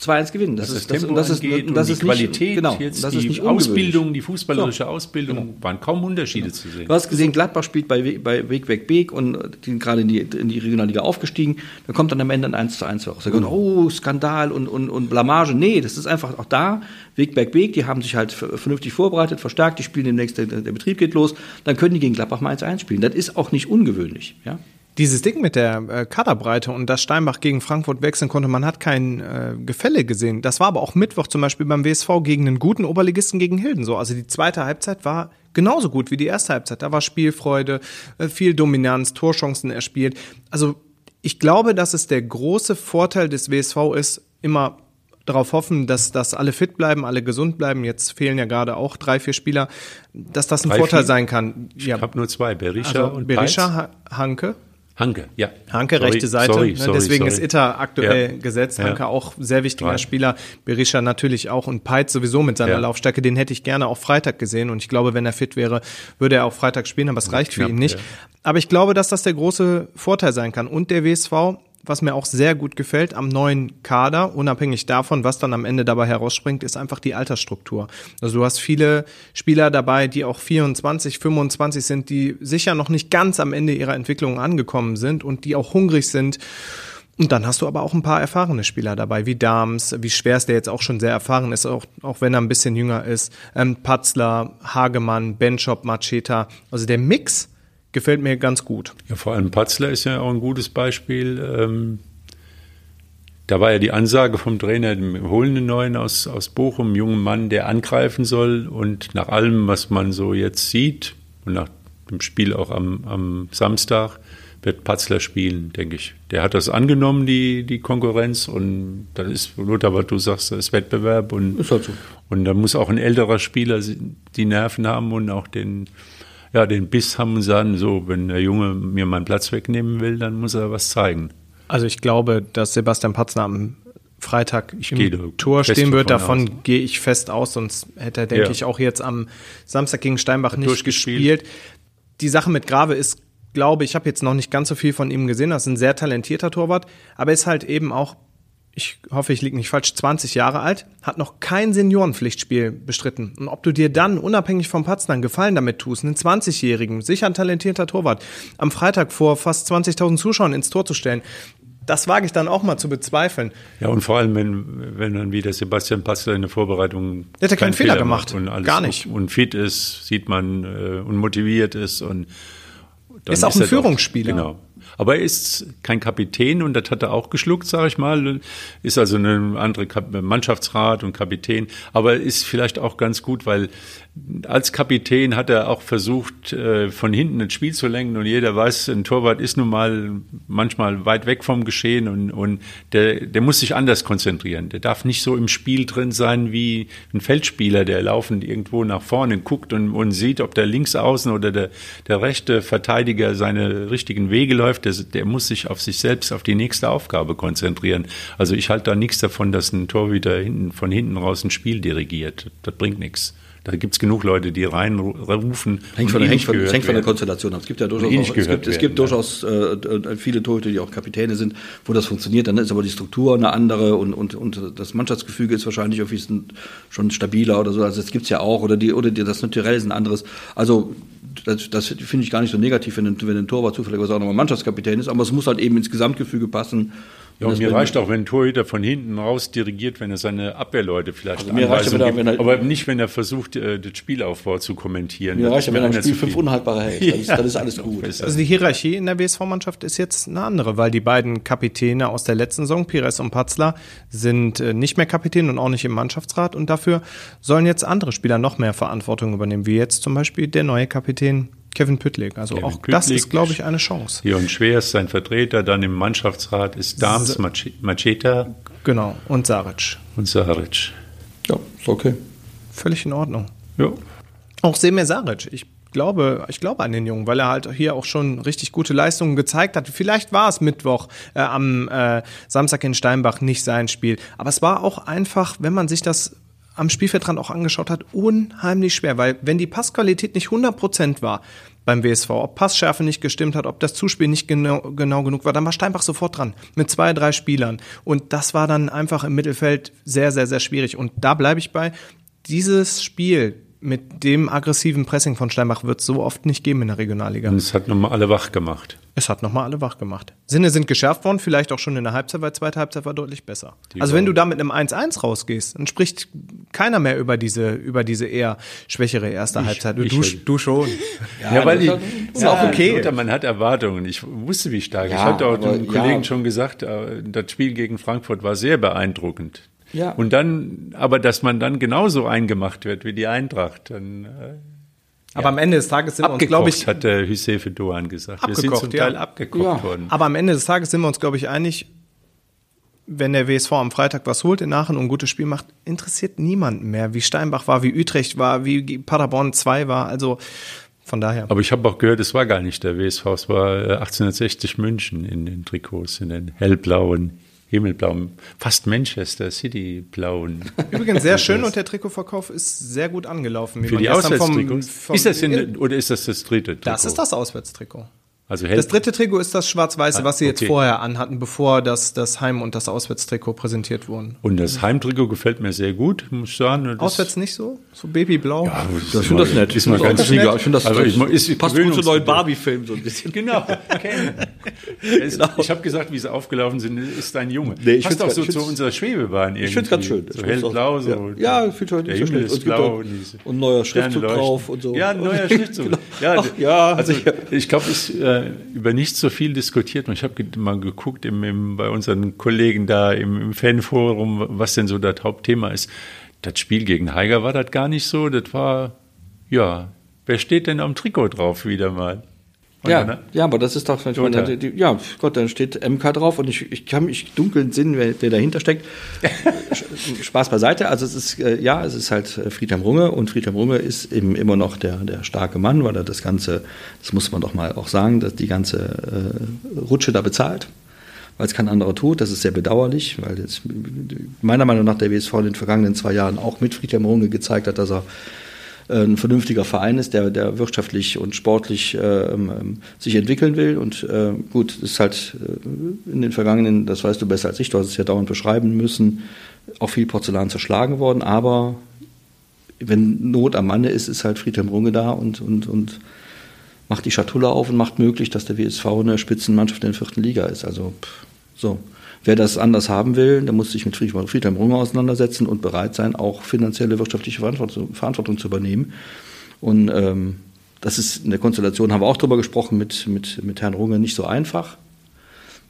2-1 gewinnen. Das, was ist, das das, Tempo und das ist, angeht und das und ist die Qualität, nicht, genau, jetzt das die ist nicht ungewöhnlich. Ausbildung, die fußballerische Ausbildung, waren kaum Unterschiede zu sehen. Du hast gesehen, Gladbach spielt bei, bei Weg, Weg, Beek und die sind gerade in die, in die Regionalliga aufgestiegen. Da kommt dann am Ende ein 1 zu 1 raus. Da Mhm. oh, Skandal und, und, und Blamage. Nee, das ist einfach auch da. Weg, Weg, Beek, die haben sich halt vernünftig vorbereitet, verstärkt, die spielen demnächst, der, der Betrieb geht los. Dann können die gegen Gladbach mal 1-1 spielen. Das ist auch nicht ungewöhnlich. Ja? Dieses Ding mit der äh, Kaderbreite und dass Steinbach gegen Frankfurt wechseln konnte, man hat kein äh, Gefälle gesehen. Das war aber auch Mittwoch zum Beispiel beim WSV gegen einen guten Oberligisten gegen Hilden so. Also die zweite Halbzeit war genauso gut wie die erste Halbzeit. Da war Spielfreude, äh, viel Dominanz, Torchancen erspielt. Also ich glaube, dass es der große Vorteil des WSV ist, immer darauf hoffen, dass, dass alle fit bleiben, alle gesund bleiben. Jetzt fehlen ja gerade auch drei, vier Spieler, dass das ein Drei, Vorteil vier? sein kann. Ich habe nur zwei, Berisha also und Berisha, Hanke. Hanke, ja. Hanke, Sorry, rechte Seite. sorry, ne, sorry, Deswegen ist Itter aktuell Ja. gesetzt. Ja. Hanke auch sehr wichtiger Drei. Spieler. Berisha natürlich auch und Peitz sowieso mit seiner Ja. Laufstärke. Den hätte ich gerne auch Freitag gesehen. Und ich glaube, wenn er fit wäre, würde er auch Freitag spielen. Aber es reicht für ihn nicht. ja. Aber ich glaube, dass das der große Vorteil sein kann. Und der WSV, was mir auch sehr gut gefällt am neuen Kader, unabhängig davon, was dann am Ende dabei herausspringt, ist einfach die Altersstruktur. Also du hast viele Spieler dabei, die auch 24, 25 sind, die sicher noch nicht ganz am Ende ihrer Entwicklung angekommen sind und die auch hungrig sind. Und dann hast du aber auch ein paar erfahrene Spieler dabei, wie Dams, wie Schwers, der jetzt auch schon sehr erfahren ist, auch, auch wenn er ein bisschen jünger ist, ähm, Patzler, Hagemann, Benchop, Macheta. Also der Mix gefällt mir ganz gut. Ja, vor allem Patzler ist ja auch ein gutes Beispiel. Ähm, da war ja die Ansage vom Trainer, wir holen einen neuen aus, aus Bochum, einen jungen Mann, der angreifen soll. Und nach allem, was man so jetzt sieht, und nach dem Spiel auch am, am Samstag, wird Patzler spielen, denke ich. Der hat das angenommen, die, die Konkurrenz. Und das ist, Lothar, was du sagst, das ist Wettbewerb. Und, Ist halt so. und da muss auch ein älterer Spieler die Nerven haben und auch den, ja, den Biss haben und sagen, so, wenn der Junge mir meinen Platz wegnehmen will, dann muss er was zeigen. Also ich glaube, dass Sebastian Patzner am Freitag da im Tor stehen wird. davon Davon gehe ich fest aus, sonst hätte er, denke Ja. ich, auch jetzt am Samstag gegen Steinbach nicht durchgespielt. gespielt. Die Sache mit Grave ist, glaube ich, habe jetzt noch nicht ganz so viel von ihm gesehen. Das ist ein sehr talentierter Torwart, aber ist halt eben auch, ich hoffe, ich liege nicht falsch, 20 Jahre alt, hat noch kein Seniorenpflichtspiel bestritten. Und ob du dir dann, unabhängig vom Patzner, einen Gefallen damit tust, einen 20-Jährigen, sicher ein talentierter Torwart, am Freitag vor fast 20.000 Zuschauern ins Tor zu stellen, das wage ich dann auch mal zu bezweifeln. Ja, und vor allem, wenn, wenn dann wieder Sebastian Patzler in der Vorbereitung Der hat ja keinen keinen Fehler gemacht. macht und alles Gar nicht. Und fit ist, sieht man, äh, und motiviert ist und Ist auch ein er doch- Führungsspieler. Genau. Aber er ist kein Kapitän und das hat er auch geschluckt, sage ich mal. Ist also eine andere Kap Mannschaftsrat und Kapitän. Aber ist vielleicht auch ganz gut, weil als Kapitän hat er auch versucht, äh, von hinten ein Spiel zu lenken und jeder weiß, ein Torwart ist nun mal manchmal weit weg vom Geschehen und, und der, der muss sich anders konzentrieren. Der darf nicht so im Spiel drin sein wie ein Feldspieler, der laufend irgendwo nach vorne guckt und, und sieht, ob der links außen oder der, der rechte Verteidiger seine richtigen Wege läuft. Der, der muss sich auf sich selbst, auf die nächste Aufgabe konzentrieren. Also ich halte da nichts davon, dass ein Torhüter hinten, von hinten raus ein Spiel dirigiert. Das bringt nichts. Da gibt's genug Leute, die reinrufen. Hängt von, hängt von, hängt von der. Konstellation ab. Es gibt ja durchaus auch, es gibt, es gibt durchaus äh, äh, viele Torhüter, die auch Kapitäne sind, wo das funktioniert. Dann ist aber die Struktur eine andere und, und, und das Mannschaftsgefüge ist wahrscheinlich irgendwie schon stabiler oder so. Also das gibt's ja auch. Oder die oder die, das Naturell ist ein anderes. Also das, das finde ich gar nicht so negativ, wenn ein, wenn ein Torwart zufälligerweise auch nochmal Mannschaftskapitän ist. Aber es muss halt eben ins Gesamtgefüge passen. Ja, und das mir reicht auch, wenn ein Torhüter von hinten raus dirigiert, wenn er seine Abwehrleute vielleicht Also mir reicht, wenn er- gibt, wenn er- aber nicht, wenn er versucht, äh, das Spielaufbau zu kommentieren. Mir Das reicht ja, ist wenn er im Spiel fünf unhaltbare hält. Dann ist, dann ist alles gut. Also die Hierarchie in der WSV-Mannschaft ist jetzt eine andere, weil die beiden Kapitäne aus der letzten Saison, Pires und Patzler, sind äh, nicht mehr Kapitän und auch nicht im Mannschaftsrat und dafür sollen jetzt andere Spieler noch mehr Verantwortung übernehmen, wie jetzt zum Beispiel der neue Kapitän Kevin Püttlik. Also Kevin auch das Püttlik. ist, glaube ich, eine Chance. Jörn Schwers, sein Vertreter, dann im Mannschaftsrat ist Dams, Macheta Genau. Und Saric. und Saric. Ja, ist okay. Völlig in Ordnung. Ja. Auch Semir Saric. Ich glaube, ich glaube an den Jungen, weil er halt hier auch schon richtig gute Leistungen gezeigt hat. Vielleicht war es Mittwoch äh, am äh, Samstag in Steinbach nicht sein Spiel, aber es war auch einfach, wenn man sich das am Spielfeldrand auch angeschaut hat, unheimlich schwer, weil wenn die Passqualität nicht 100% war beim WSV, ob Passschärfe nicht gestimmt hat, ob das Zuspiel nicht genau, genau genug war, dann war Steinbach sofort dran mit zwei, drei Spielern und das war dann einfach im Mittelfeld sehr, sehr, sehr schwierig und da bleibe ich bei, dieses Spiel mit dem aggressiven Pressing von Steinbach wird es so oft nicht geben in der Regionalliga. Und es hat nochmal alle wach gemacht. Es hat nochmal alle wach gemacht. Sinne sind geschärft worden, vielleicht auch schon in der Halbzeit, weil zweite Halbzeit war deutlich besser. Die also wenn du da mit einem 1-1 rausgehst, dann spricht keiner mehr über diese, über diese eher schwächere erste ich, Halbzeit. Du, ich, du schon. Ja, ja weil ich, ist ja, auch okay. Gut, man hat Erwartungen. Ich wusste, wie stark. Ja, ich hatte auch den Kollegen ja. schon gesagt, äh, das Spiel gegen Frankfurt war sehr beeindruckend. Ja. Und dann, aber dass man dann genauso eingemacht wird wie die Eintracht, dann. Aber ja. am Ende des Tages sind wir uns, glaube ich, hat der Hüsefe Doan gesagt. Wir sind zum Teil ja. abgekocht ja. worden. Aber am Ende des Tages sind wir uns, glaube ich, einig, wenn der WSV am Freitag was holt in Aachen und ein gutes Spiel macht, interessiert niemanden mehr, wie Steinbach war, wie Utrecht war, wie Paderborn 2 war. Also von daher. Aber ich habe auch gehört, es war gar nicht der WSV, es war 1860 äh, München in den Trikots, in den hellblauen himmelblauen, fast Manchester City blauen. Übrigens sehr schön und der Trikotverkauf ist sehr gut angelaufen. Für die Auswärtstrikots? Ist das in, oder ist das das dritte Trikot? Das ist das Auswärtstrikot. Also das dritte Trikot ist das schwarz-weiße, ah, was sie okay. jetzt vorher anhatten, bevor das, das Heim- und das Auswärtstrikot präsentiert wurden. Und das Heimtrikot gefällt mir sehr gut, muss ich sagen. Auswärts nicht so? So babyblau? Ja, ich finde das nett. Ist mal ganz schick. Ich finde das, also ich, ist, passt gut zu neuen Barbie-Filmen so ein bisschen. Genau. es, genau. Ich habe gesagt, wie sie aufgelaufen sind, ist ein Junge. Nee, ich Passt auch so zu unserer Schwebebahn irgendwie. Ich finde es ganz schön. So hellblau. So ja, ich finde es nicht so blau. Und, und neuer Schriftzug drauf und so. Ja, ein neuer Schriftzug. Ja, also ich glaube, es über nicht so viel diskutiert. Ich habe mal geguckt im, im, bei unseren Kollegen da im, im Fanforum, was denn so das Hauptthema ist. Das Spiel gegen Heiger war das gar nicht so. Das war, ja, wer steht denn am Trikot drauf wieder mal? Ja, dann, ja, aber das ist doch, ich meine, die, ja, Gott, dann steht MK drauf und ich, ich kann mich dunkeln Sinn, wer, der dahinter steckt. Spaß beiseite. Also es ist, äh, ja, es ist halt äh, Friedhelm Runge und Friedhelm Runge ist eben immer noch der, der starke Mann, weil er das Ganze, das muss man doch mal auch sagen, dass die ganze äh, Rutsche da bezahlt weil es kein anderer tut. Das ist sehr bedauerlich, weil jetzt meiner Meinung nach der WSV in den vergangenen zwei Jahren auch mit Friedhelm Runge gezeigt hat, dass er ein vernünftiger Verein ist, der, der wirtschaftlich und sportlich äh, ähm, sich entwickeln will. Und äh, gut, ist halt äh, in den vergangenen, das weißt du besser als ich, du hast es ja dauernd beschreiben müssen, auch viel Porzellan zerschlagen worden. Aber wenn Not am Manne ist, ist halt Friedhelm Runge da und, und, und macht die Schatulle auf und macht möglich, dass der WSV eine Spitzenmannschaft in der vierten Liga ist. Also pff, so. Wer das anders haben will, der muss sich mit Friedhelm Runge auseinandersetzen und bereit sein, auch finanzielle, wirtschaftliche Verantwortung, Verantwortung zu übernehmen. Und ähm, das ist in der Konstellation, haben wir auch darüber gesprochen, mit, mit, mit Herrn Runge nicht so einfach.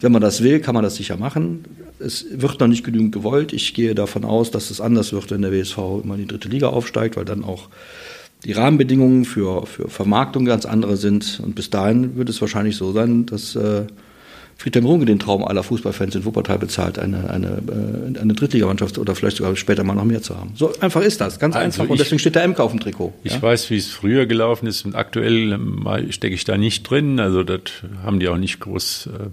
Wenn man das will, kann man das sicher machen. Es wird noch nicht genügend gewollt. Ich gehe davon aus, dass es anders wird, wenn der WSV immer in die dritte Liga aufsteigt, weil dann auch die Rahmenbedingungen für, für Vermarktung ganz andere sind. Und bis dahin wird es wahrscheinlich so sein, dass äh, Friedhelm Runge den Traum aller Fußballfans in Wuppertal bezahlt, eine, eine, äh, eine Drittligamannschaft oder vielleicht sogar später mal noch mehr zu haben. So einfach ist das, ganz also einfach. Und deswegen steht der MK auf dem Trikot. Ich ja? weiß, wie es früher gelaufen ist und aktuell stecke ich da nicht drin. Also das haben die auch nicht groß äh,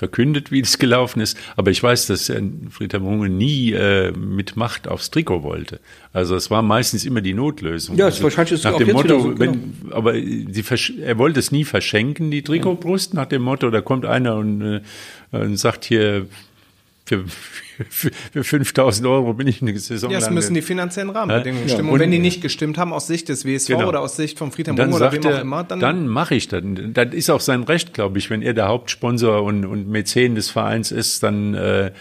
verkündet, wie das gelaufen ist. Aber ich weiß, dass Friedhelm Runge nie äh, mit Macht aufs Trikot wollte. Also es war meistens immer die Notlösung. Ja, also wahrscheinlich ist nach dem Motto, so, wenn, genau. aber die, er wollte es nie verschenken, die Trikotbrust, nach dem Motto, da kommt einer und, äh, und sagt hier, für, für, für 5000 Euro bin ich eine Saison Ja, es müssen die finanziellen Rahmenbedingungen ja. stimmen. Und, und, wenn die nicht gestimmt haben aus Sicht des WSV genau. oder aus Sicht von Friedhelm Runge oder wem auch immer, dann... Dann mache ich das. Das ist auch sein Recht, glaube ich. Wenn er der Hauptsponsor und, und Mäzen des Vereins ist, dann... Äh,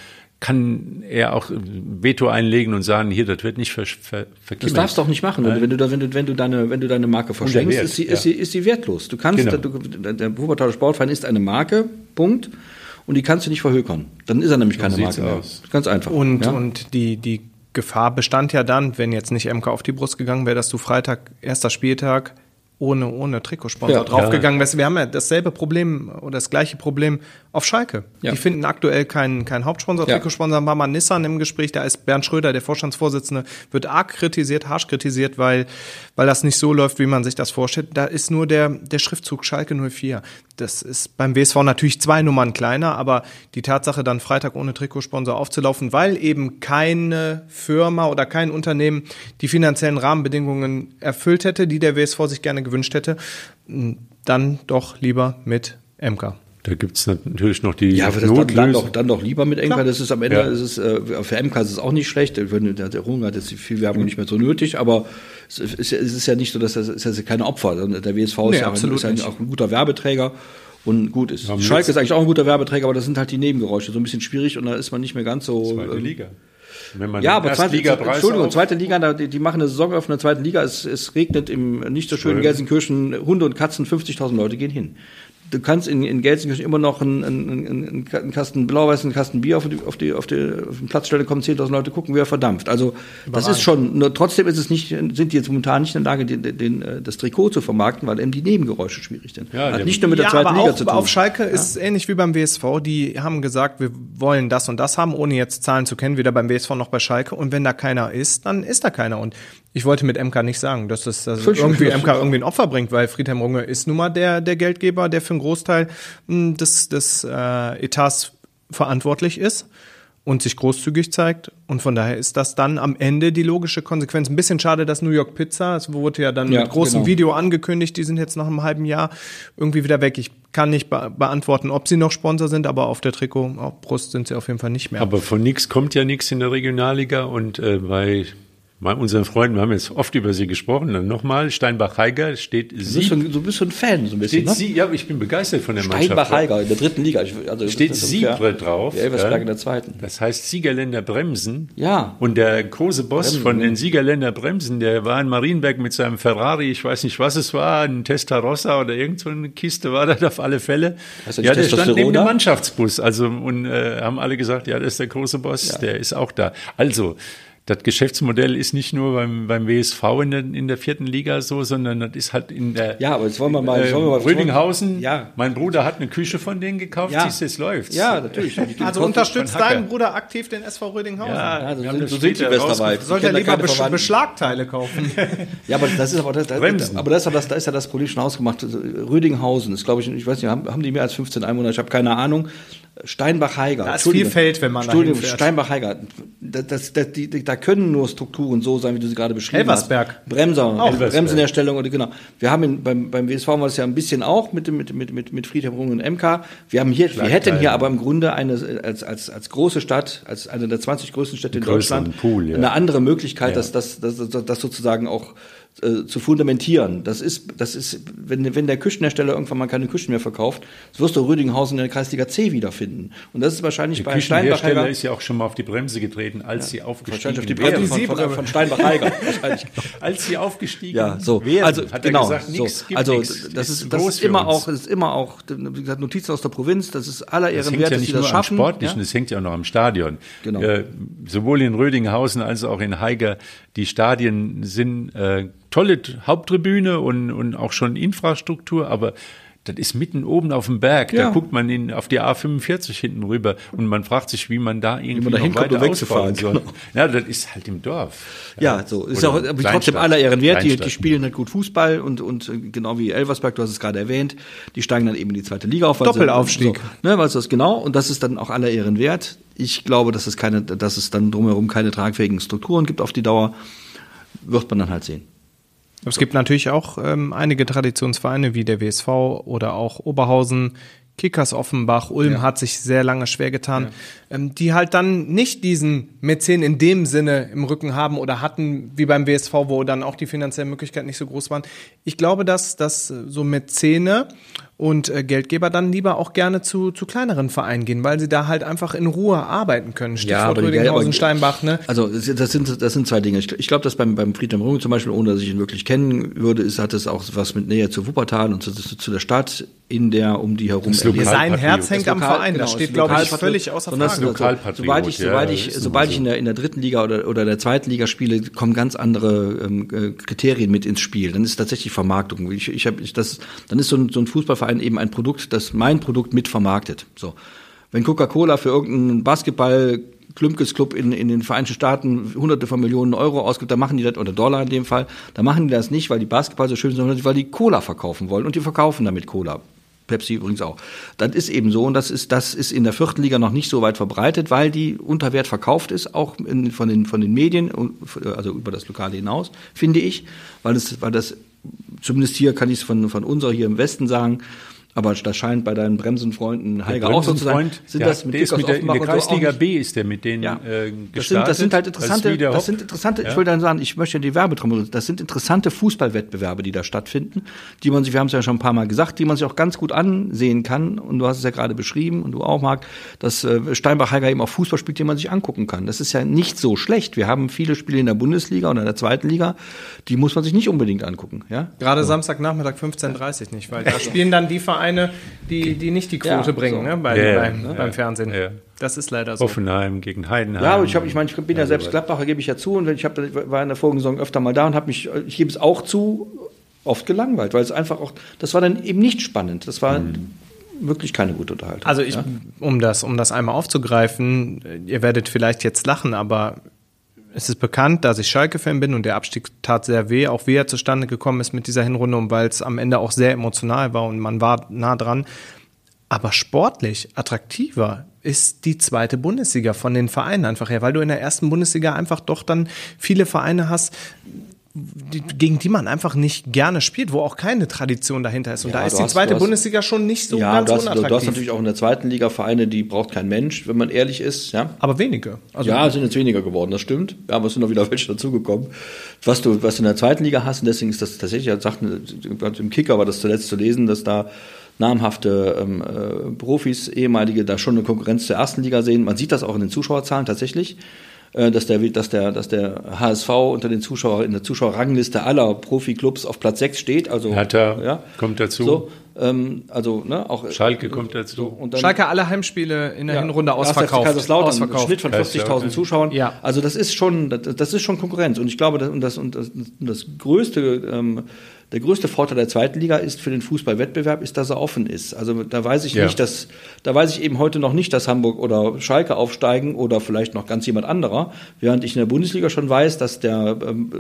kann er auch Veto einlegen und sagen, hier, das wird nicht ver, ver. Das darfst du auch nicht machen. Wenn, wenn, du, wenn, du, wenn, du deine, wenn du deine Marke verschenkst, ist sie, ja. ist, sie, ist sie wertlos. Du kannst, genau. der, der Wuppertaler Sportverein ist eine Marke, Punkt und die kannst du nicht verhökern. Dann ist er nämlich keine Marke mehr. Aus. Ganz einfach. Und, ja? und die, die Gefahr bestand ja dann, wenn jetzt nicht MK auf die Brust gegangen wäre, dass du Freitag, erster Spieltag, ohne, ohne Trikotsponsor ja, draufgegangen wärst. Wir haben ja dasselbe Problem oder das gleiche Problem auf Schalke. Ja. Die finden aktuell keinen keinen Hauptsponsor, Ja. Trikotsponsor war mal Nissan im Gespräch, da ist Bernd Schröder, der Vorstandsvorsitzende, wird arg kritisiert, harsch kritisiert, weil, weil das nicht so läuft, wie man sich das vorstellt. Da ist nur der, der Schriftzug Schalke 04. Das ist beim WSV natürlich zwei Nummern kleiner, aber die Tatsache, dann Freitag ohne Trikotsponsor aufzulaufen, weil eben keine Firma oder kein Unternehmen die finanziellen Rahmenbedingungen erfüllt hätte, die der WSV sich gerne gewünscht hätte, dann doch lieber mit MK. Da gibt's natürlich noch die Ja, aber das dann, dann, Notlösung. doch, dann doch lieber mit Enker. Das ist am Ende, Ja. ist es, äh, für MK ist es auch nicht schlecht. Der, Runge hat jetzt viel Werbung nicht mehr so nötig, aber es ist, ja- es ist ja nicht so, dass das ist ja keine Opfer. Der WSV Nee, ist, ja, absolut ist ja auch ein guter Werbeträger. Und gut ist. Haben Schalke ist eigentlich auch ein guter Werbeträger, aber das sind halt die Nebengeräusche. So ein bisschen schwierig und da ist man nicht mehr ganz so. Zweite ähm, Liga. Ja, aber zweite, Erstligapreis Entschuldigung, auf- zweite Liga, die, die machen eine Saisonöffnung in der zweiten Liga. Es, es regnet im nicht so schönen Schön. Gelsenkirchen Hunde und Katzen, 50.000 Leute gehen hin. Du kannst in, in Gelsenkirchen immer noch einen, einen, einen, Kasten Blau-Weiß, einen Kasten Bier auf, die, auf, die, auf, die, auf den Platz stellen, kommen 10.000 Leute gucken, wie er verdampft. Also das ist schon, nur trotzdem ist es nicht, sind die jetzt momentan nicht in der Lage, den, den, äh, das Trikot zu vermarkten, weil eben die Nebengeräusche schwierig sind. Ja, Hat nicht nur mit der ja, zweiten aber Liga auch zu tun. auf Schalke ist es ähnlich wie beim WSV. Die haben gesagt, wir wollen das und das haben, ohne jetzt Zahlen zu kennen, weder beim WSV noch bei Schalke. Und wenn da keiner ist, dann ist da keiner. Und ich wollte mit MK nicht sagen, dass das dass irgendwie. MK irgendwie ein Opfer bringt, weil Friedhelm Runge ist nun mal der, der Geldgeber, der für einen Großteil mh, des, des äh, Etats verantwortlich ist und sich großzügig zeigt. Und von daher ist das dann am Ende die logische Konsequenz. Ein bisschen schade, dass New York Pizza, es wurde ja dann Ja, mit großem genau. Video angekündigt, die sind jetzt nach einem halben Jahr irgendwie wieder weg. Ich kann nicht be beantworten, ob sie noch Sponsor sind, aber auf der Trikot, auf Brust sind sie auf jeden Fall nicht mehr. Aber von nix kommt ja nichts in der Regionalliga und äh, bei, bei unseren Freunden, wir haben jetzt oft über sie gesprochen, dann nochmal, Steinbach-Heiger steht Du bist, ein- du bist ein Fan, so ein bisschen. Steht Ne? Sie, ja, ich bin begeistert von der Mannschaft. Steinbach-Heiger in der dritten Liga. Ich, also Steht ungefähr- drauf. Ja, Elversberg ja. in der zweiten. Das heißt Siegerländer Bremsen. Ja. Und der große Boss Bremsen, von ja. den Siegerländer Bremsen, der war in Marienberg mit seinem Ferrari, ich weiß nicht, was es war, ein Testarossa oder irgend so eine Kiste war das auf alle Fälle. Er ja, der stand neben dem Mannschaftsbus. Also und äh, haben alle gesagt, ja, das ist der große Boss, der ist auch da. Also das Geschäftsmodell ist nicht nur beim, beim WSV in der, in der vierten Liga so, sondern das ist halt in der Ja, aber jetzt wollen wir mal- äh, wollen wir mal- Rödinghausen. Ja. Mein Bruder hat eine Küche von denen gekauft, Ja. siehst du, es läuft. Ja, natürlich. Also unterstützt dein Bruder aktiv den SV Rödinghausen. Ja, Ja, so sind, das so sind die Westerwald. Sollte er lieber Besch Verwandten. Beschlagteile kaufen. Ja, aber das ist aber das, das, Bremsen. aber das ist ja das, da ist ja das Problem schon ausgemacht. Rödinghausen ist, glaube ich, ich weiß nicht, haben, haben die mehr als 15 Einwohner? Ich habe keine Ahnung. Steinbach-Heiger. Da ist viel Feld, wenn man Entschuldigung. Steinbach-Heiger. Das, das, das, die, die, da können nur Strukturen so sein, wie du sie gerade beschrieben Elversberg. hast. Bremser, Auch Elversberg. Bremsenherstellung oder genau. Wir haben in, beim, beim WSV war das ja ein bisschen auch mit, mit, mit, mit, mit Friedhelm Runge und MK. Wir haben hier, wir hätten hier aber im Grunde eine, als, als, als große Stadt, als eine der 20 größten Städte in Deutschland, Pool, ja. eine andere Möglichkeit, das, das, das, das, das sozusagen auch äh, zu fundamentieren. Das ist, das ist, wenn, wenn der Küchenhersteller irgendwann mal keine Küchen mehr verkauft, das wirst du Rödinghausen in der Kreisliga C wiederfinden. Und das ist wahrscheinlich Der bei Steinbach Küchenhersteller ist ja auch schon mal auf die Bremse getreten, als sie aufgestiegen wahrscheinlich auf die. Bremse von, von, von Steinbach-Heiger. wahrscheinlich. Als sie aufgestiegen Ja, so. wären, also hat genau. er gesagt, nix, so. gibt also nix. das ist ist, das groß ist immer auch, das ist immer auch, wie gesagt, Notizen aus der Provinz. Das ist aller Das Ehren wert, ja dass nicht sie das nur am schaffen. Sportlichen, ja? es hängt ja auch noch am Stadion. Genau. Äh, sowohl in Rödinghausen als auch in Haiger, die Stadien sind äh, tolle Haupttribüne und, und auch schon Infrastruktur, aber das ist mitten oben auf dem Berg. Ja. Da guckt man in, auf die A45 hinten rüber und man fragt sich, wie man da irgendwie man noch weiter wegzufahren, soll. genau. Ja, das ist halt im Dorf. Ja, so. Ist auch aber trotzdem aller Ehren wert. Die, die spielen halt gut Fußball und, und äh, genau wie Elversberg, du hast es gerade erwähnt, die steigen dann eben in die zweite Liga auf. Doppelaufstieg. So, ne, weil das genau, und das ist dann auch aller Ehren wert. Ich glaube, dass es keine, dass es dann drumherum keine tragfähigen Strukturen gibt auf die Dauer. Wird man dann halt sehen. Es gibt natürlich auch ähm, einige Traditionsvereine wie der WSV oder auch Oberhausen, Kickers Offenbach, Ulm hat sich sehr lange schwer getan, ähm, die halt dann nicht diesen Mäzen in dem Sinne im Rücken haben oder hatten wie beim WSV, wo dann auch die finanziellen Möglichkeiten nicht so groß waren. Ich glaube, dass, dass äh, so Mäzene und äh, Geldgeber dann lieber auch gerne zu, zu kleineren Vereinen gehen, weil sie da halt einfach in Ruhe arbeiten können. Stichwort Rödinghausen, aber- Steinbach, ne? Also das das sind, das sind zwei Dinge. Ich, ich glaube, dass beim, beim Friedhelm Runge zum Beispiel, ohne dass ich ihn wirklich kennen würde, ist, hat es auch was mit Nähe zu Wuppertal und zu, zu, zu der Stadt, in der um die herum Das. Lokal- Sein Herz hängt am Verein, das genau, steht, ist glaube ich, völlig außer das Frage. Lokalpatriot, Sobald ich, sobald ja, ich, nun sobald so. ich in der, in der dritten Liga oder, oder der zweiten Liga spiele, kommen ganz andere ähm, äh, Kriterien mit ins Spiel. Dann ist tatsächlich Vermarktung. Ich, ich hab, ich, das, dann ist so ein, so ein Fußballverein Verein eben ein Produkt, das mein Produkt mitvermarktet. So. Wenn Coca-Cola für irgendeinen Basketball Klümpkes Club in, in den Vereinigten Staaten hunderte von Millionen Euro ausgibt, dann machen die das, oder Dollar in dem Fall, dann machen die das nicht, weil die Basketball so schön sind, sondern weil die Cola verkaufen wollen und die verkaufen damit Cola. Pepsi übrigens auch. Das ist eben so und das ist, das ist in der vierten Liga noch nicht so weit verbreitet, weil die unter Wert verkauft ist, auch in, von, den, von den Medien, also über das Lokale hinaus, finde ich, weil das, weil das zumindest hier kann ich es von, von unserer hier im Westen sagen, aber das scheint bei deinen Bremsenfreunden Heike auch so zu sein. Sind das mit, mit der, in der Kreisliga B ist der mit denen ja. äh, gestartet. Das sind, das sind halt interessante, das, das sind interessante, ja. ich will dann sagen, ich möchte die Werbetrommel, das sind interessante Fußballwettbewerbe, die da stattfinden, die man sich, wir haben es ja schon ein paar Mal gesagt, die man sich auch ganz gut ansehen kann. Und du hast es ja gerade beschrieben und du auch, Marc, dass äh, Steinbach-Heiger eben auch Fußball spielt, den man sich angucken kann. Das ist ja nicht so schlecht. Wir haben viele Spiele in der Bundesliga oder in der zweiten Liga, die muss man sich nicht unbedingt angucken. Ja? Gerade so. Samstagnachmittag 15.30 Uhr nicht, weil da spielen dann die Vereine Vereine, die, die nicht die Quote ja, bringen so. ne, bei, ja, beim, ja. beim, Fernsehen. Das ist leider so. Hoffenheim gegen Heidenheim. Ja, ich, hab, ich meine, ich bin ja selbst Gladbacher, gebe ich ja zu. Und ich hab, war in der vorigen Saison öfter mal da und habe mich, ich gebe es auch zu, oft gelangweilt, weil es einfach auch, das war dann eben nicht spannend. Das war mhm. wirklich keine gute Unterhaltung. Also ich, um das, um das einmal aufzugreifen, ihr werdet vielleicht jetzt lachen, aber es ist bekannt, dass ich Schalke-Fan bin und der Abstieg tat sehr weh, auch wie er zustande gekommen ist mit dieser Hinrunde und weil es am Ende auch sehr emotional war und man war nah dran. Aber sportlich attraktiver ist die zweite Bundesliga von den Vereinen einfach her, weil du in der ersten Bundesliga einfach doch dann viele Vereine hast, die, gegen die man einfach nicht gerne spielt, wo auch keine Tradition dahinter ist. Und ja, da ist die zweite hast, Bundesliga schon nicht so ja, ganz du hast, unattraktiv. Du hast natürlich auch in der zweiten Liga Vereine, die braucht kein Mensch, wenn man ehrlich ist. Ja? Aber wenige. Also ja, es sind jetzt weniger geworden, das stimmt. Ja, aber es sind noch wieder welche dazugekommen. Was du, was du in der zweiten Liga hast, und deswegen ist das tatsächlich, ja, sagten, im Kicker war das zuletzt zu lesen, dass da namhafte ähm, äh, Profis, ehemalige, da schon eine Konkurrenz zur ersten Liga sehen. Man sieht das auch in den Zuschauerzahlen tatsächlich. Äh, dass der, dass der, dass der HSV unter den Zuschauern in der Zuschauerrangliste aller Profiklubs auf Platz 6 steht. Also Hertha ja, kommt dazu. So, ähm, also ne, auch Schalke kommt dazu. So, und dann, Schalke alle Heimspiele in der ja, Hinrunde ausverkauft. Kaiserslautern, ausverkauft. Schnitt von 40.000 Zuschauern. Ja. Also das ist schon, das, das, ist schon Konkurrenz. Und ich glaube, das, und das, und das, das größte ähm, der größte Vorteil der zweiten Liga ist für den Fußballwettbewerb, ist, dass er offen ist. Also da weiß ich ja. nicht, dass, da weiß ich eben heute noch nicht, dass Hamburg oder Schalke aufsteigen oder vielleicht noch ganz jemand anderer, während ich in der Bundesliga schon weiß, dass der ähm,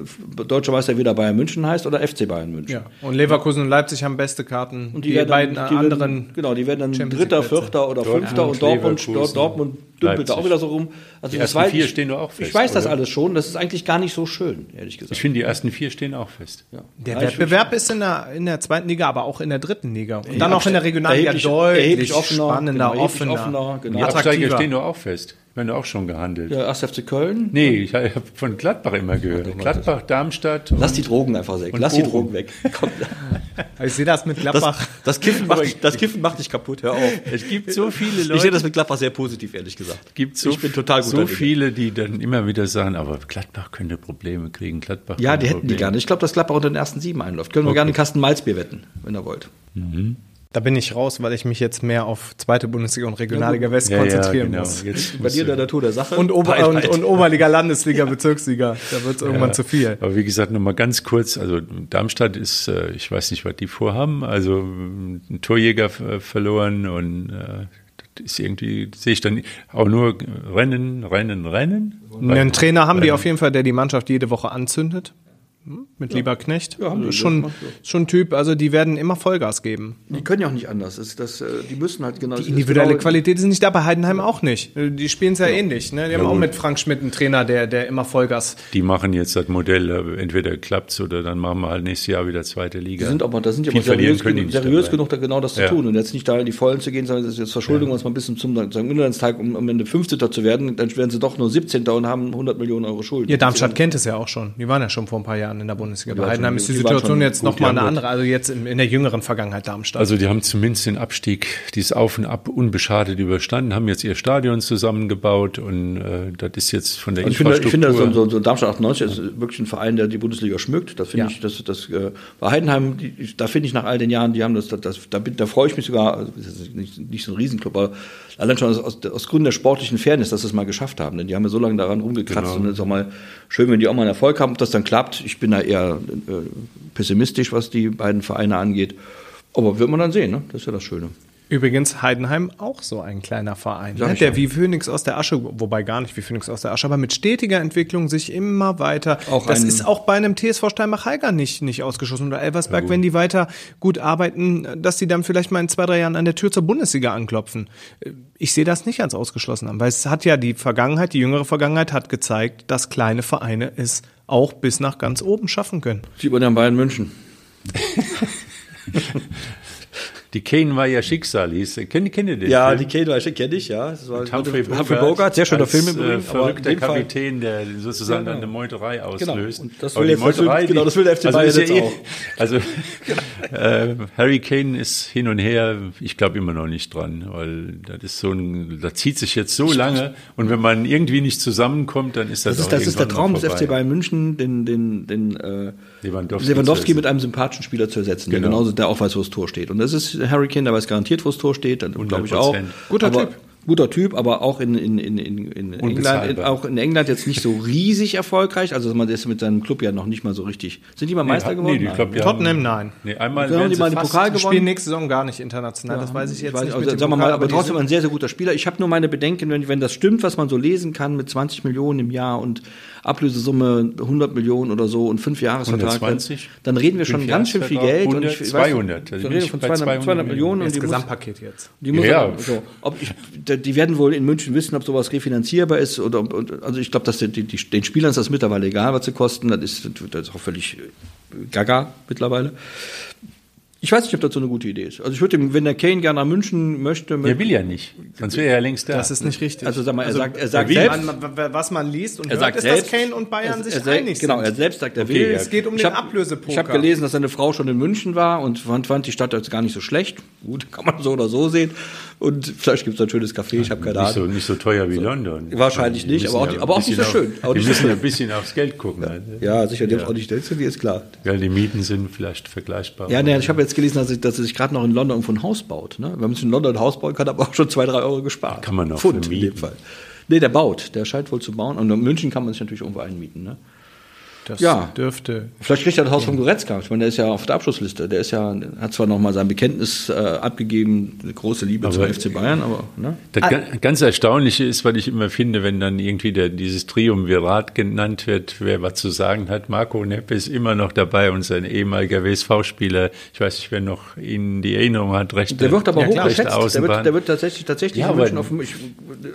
deutsche Meister wieder Bayern München heißt oder FC Bayern München. Ja. Und Leverkusen und Leipzig haben beste Karten. Und die, die beiden dann, die anderen. Werden, genau, die werden dann Dritter, Vierter oder Fünfter und Dortmund, Dortmund dümpelt da auch wieder so rum. Also die ersten vier stehen doch auch fest. Ich weiß oder? das alles schon. Das ist eigentlich gar nicht so schön, ehrlich gesagt. Ich finde, die ersten vier stehen auch fest. Ja. Der ja, Wettbewerb ist in der, in der zweiten Liga, aber auch in der dritten Liga. Und dann auch in der Regionalliga deutlich offener, spannender, genau, offener, offener genau. Die Absteiger stehen doch auch fest. Werden du auch schon gehandelt. Ja, 1. FC Köln? Nee, ich habe von Gladbach immer gehört. Gladbach, Darmstadt. Lass die Drogen einfach weg. Lass die Drogen weg. Komm. Ich sehe das mit Gladbach. Das, das, Kiffen macht dich, das Kiffen macht dich kaputt, hör auf. Es gibt so viele Leute. Ich sehe das mit Gladbach sehr positiv, ehrlich gesagt. Es gibt so, ich bin total gut so viele, die dann immer wieder sagen, aber Gladbach könnte Probleme kriegen. Gladbach ja, die hätten Probleme. die gerne. Ich glaube, dass Gladbach unter den ersten sieben einläuft. Können wir gerne einen Kasten Malzbier wetten, wenn ihr wollt. Mhm. Da bin ich raus, weil ich mich jetzt mehr auf zweite Bundesliga und Regionalliga West ja, konzentrieren ja, genau. muss. Jetzt Bei dir der Natur der Sache. Und, Ober und, und Oberliga, Landesliga, Bezirksliga. Da wird es irgendwann zu viel. Aber wie gesagt, nochmal ganz kurz. Also Darmstadt ist, äh, ich weiß nicht, was die vorhaben. Also ein Torjäger verloren und äh, das ist irgendwie, sehe ich dann auch nur Rennen, Rennen, Rennen. Einen Trainer haben Rennen. die auf jeden Fall, der die Mannschaft jede Woche anzündet. Hm? Mit ja. Lieber Knecht. Ja, haben die schon, gemacht, ja. schon Typ, also die werden immer Vollgas geben. Die können ja auch nicht anders. Das, das, äh, die müssen halt genau. Die individuelle genau, Qualität ist nicht da, bei Heidenheim auch nicht. Die spielen es ja, ähnlich. Ne? Die haben auch mit Frank Schmidt einen Trainer, der, der immer Vollgas. Die machen jetzt das Modell, äh, entweder klappt es oder dann machen wir halt nächstes Jahr wieder zweite Liga. Die sind aber, da sind ja seriös, genug, seriös genug, da genau das zu tun. Und jetzt nicht da in die Vollen zu gehen, sondern das ist jetzt Verschuldung, was mal ein bisschen zum Inlandstag, um am Ende 15. zu werden, dann werden sie doch nur 17. und haben 100 Millionen Euro Schulden. Ja, Darmstadt kennt es ja auch schon. Die waren ja schon vor ein paar Jahren in der Bundesliga. Heidenheim ist die, die Situation jetzt nochmal eine andere, also jetzt in, in, der jüngeren Vergangenheit Darmstadt. Also die haben zumindest den Abstieg, dieses Auf und Ab unbeschadet überstanden, haben jetzt ihr Stadion zusammengebaut und äh, das ist jetzt von der also Infrastruktur. Ich finde, ich finde so, so, Darmstadt 98 ist wirklich ein Verein, der die Bundesliga schmückt. Das finde ja. ich, das, das äh, bei Heidenheim, die, da finde ich nach all den Jahren, die haben das, das, das da, da freue ich mich sogar, also, das ist nicht, nicht so ein Riesenclub, aber allein schon aus, aus, aus Gründen der sportlichen Fairness, dass sie es mal geschafft haben. Denn die haben ja so lange daran rumgekratzt genau. und es ist auch mal schön, wenn die auch mal einen Erfolg haben, ob das dann klappt. Ich bin da eher äh, pessimistisch, was die beiden Vereine angeht. Aber wird man dann sehen, ne? Das ist ja das Schöne. Übrigens Heidenheim auch so ein kleiner Verein, ne? der ja. wie Phoenix aus der Asche, wobei gar nicht wie Phoenix aus der Asche, aber mit stetiger Entwicklung sich immer weiter. Auch das ist auch bei einem TSV Steinbach-Heiger nicht, nicht ausgeschlossen. Oder Elversberg, wenn die weiter gut arbeiten, dass die dann vielleicht mal in zwei, drei Jahren an der Tür zur Bundesliga anklopfen. Ich sehe das nicht als ausgeschlossen an, weil es hat ja die Vergangenheit, die jüngere Vergangenheit hat gezeigt, dass kleine Vereine es auch bis nach ganz oben schaffen können. Sieht man ja in Bayern München. Die Kane war ja Schicksal, hieß. Kennt, kennt ihr den? Ja, Film? die Kane kenne ich, ja. Das war Humphrey Humphrey Bogart, sehr schöner als, Film im äh, Übrigen. in verrückter Kapitän, der sozusagen genau. eine Meuterei auslöst. Und das will jetzt- will- Meuterei, genau, das will der FC also Bayern ist ja jetzt eh- auch. Also äh, Harry Kane ist hin und her, ich glaube immer noch nicht dran, weil das ist so ein, das zieht sich jetzt so lange und wenn man irgendwie nicht zusammenkommt, dann ist das, Das ist, auch das ist der Traum des. FC Bayern München, den, den, den äh, Lewandowski Lewandowski, mit einem sympathischen Spieler zu ersetzen, der Genau. genauso der auch weiß, wo das Tor steht. Und das ist Harry Kane, der weiß garantiert, wo das Tor steht, dann glaube ich auch. 100%. Guter aber, Typ. Guter Typ, aber auch in, in, in, in, England, in, auch in England jetzt nicht so riesig erfolgreich. Also man ist mit seinem Club ja noch nicht mal so richtig. Sind die mal Meister Nee, geworden? Nee, ich glaub, Nein. wir Tottenham, nein. Nee, einmal haben die sie mal den Pokal Die gewonnen. spielen nächste Saison gar nicht international, das weiß ich jetzt Weiß- nicht. also, sagen wir Pokal, mal, aber die trotzdem ein sehr, sehr guter Spieler. Ich habe nur meine Bedenken, wenn, wenn das stimmt, was man so lesen kann mit 20 Millionen im Jahr und Ablösesumme 100 Millionen oder so und fünf Jahresvertrag, 120? dann reden wir schon ganz schön viel Geld. 100, ich weiß- 200, also Wir reden ich von bei 200, 200 200 Millionen und das Gesamtpaket jetzt. die muss Ja. so, ob ich, die werden wohl in München wissen, ob sowas refinanzierbar ist oder und, also ich glaube, dass die, die, die, den Spielern ist das mittlerweile egal, was sie kosten. Das ist, das ist auch völlig gaga mittlerweile. Ich weiß nicht, ob das so eine gute Idee ist. Also ich würde, ihm, wenn der Kane gerne nach München möchte, Er will ja nicht, sonst wäre er ja längst da. Das ist nicht richtig. Also sag mal, er sagt, er sagt selbst, man, was man liest und er hört, sagt ist, selbst, dass Kane und Bayern er, sich er, sel- einig genau, sind. er selbst sagt, er Okay, will. ja. Es geht um ich den hab- Ablösepoker. Ich habe gelesen, dass seine Frau schon in München war und fand, fand die Stadt jetzt gar nicht so schlecht. Gut, kann man so oder so sehen. Und vielleicht gibt es ein schönes Café, ich habe keine nicht so, Ahnung. nicht so teuer wie London. Wahrscheinlich nicht, aber auch ja ein aber auch nicht so schön. Auch die nicht so müssen ein bisschen aufs Geld gucken. halt. Ja, sicher, die haben auch nicht die ist klar. Ja, die Mieten sind vielleicht vergleichbar. Ja, ne, ich habe jetzt gelesen, dass, ich, dass er sich gerade noch in London irgendwo ein Haus baut. Ne? Wenn man sich in London ein Haus bauen kann, hat man auch schon zwei, drei Euro gespart. Kann man noch Pfund in vermieten. dem Fall. Nee, der baut. Der scheint wohl zu bauen. Und in München kann man sich natürlich irgendwo einmieten. Ne? Das Ja. dürfte. Vielleicht kriegt er das Haus von Goretzka. Ich meine, der ist ja auf der Abschlussliste. Der ist ja, hat zwar noch mal sein Bekenntnis äh, abgegeben, eine große Liebe zum Aber- FC Bayern, aber ne? Das ga- ganz Erstaunliche ist, was ich immer finde, wenn dann irgendwie der, dieses Triumvirat genannt wird, wer was zu sagen hat. Marco Neppe ist immer noch dabei und sein ehemaliger WSV-Spieler, ich weiß nicht, wer noch ihn die Erinnerung hat, recht. Der wird aber hoch rechte geschätzt. Der wird, der wird tatsächlich, tatsächlich Ja, in auf dem, ich,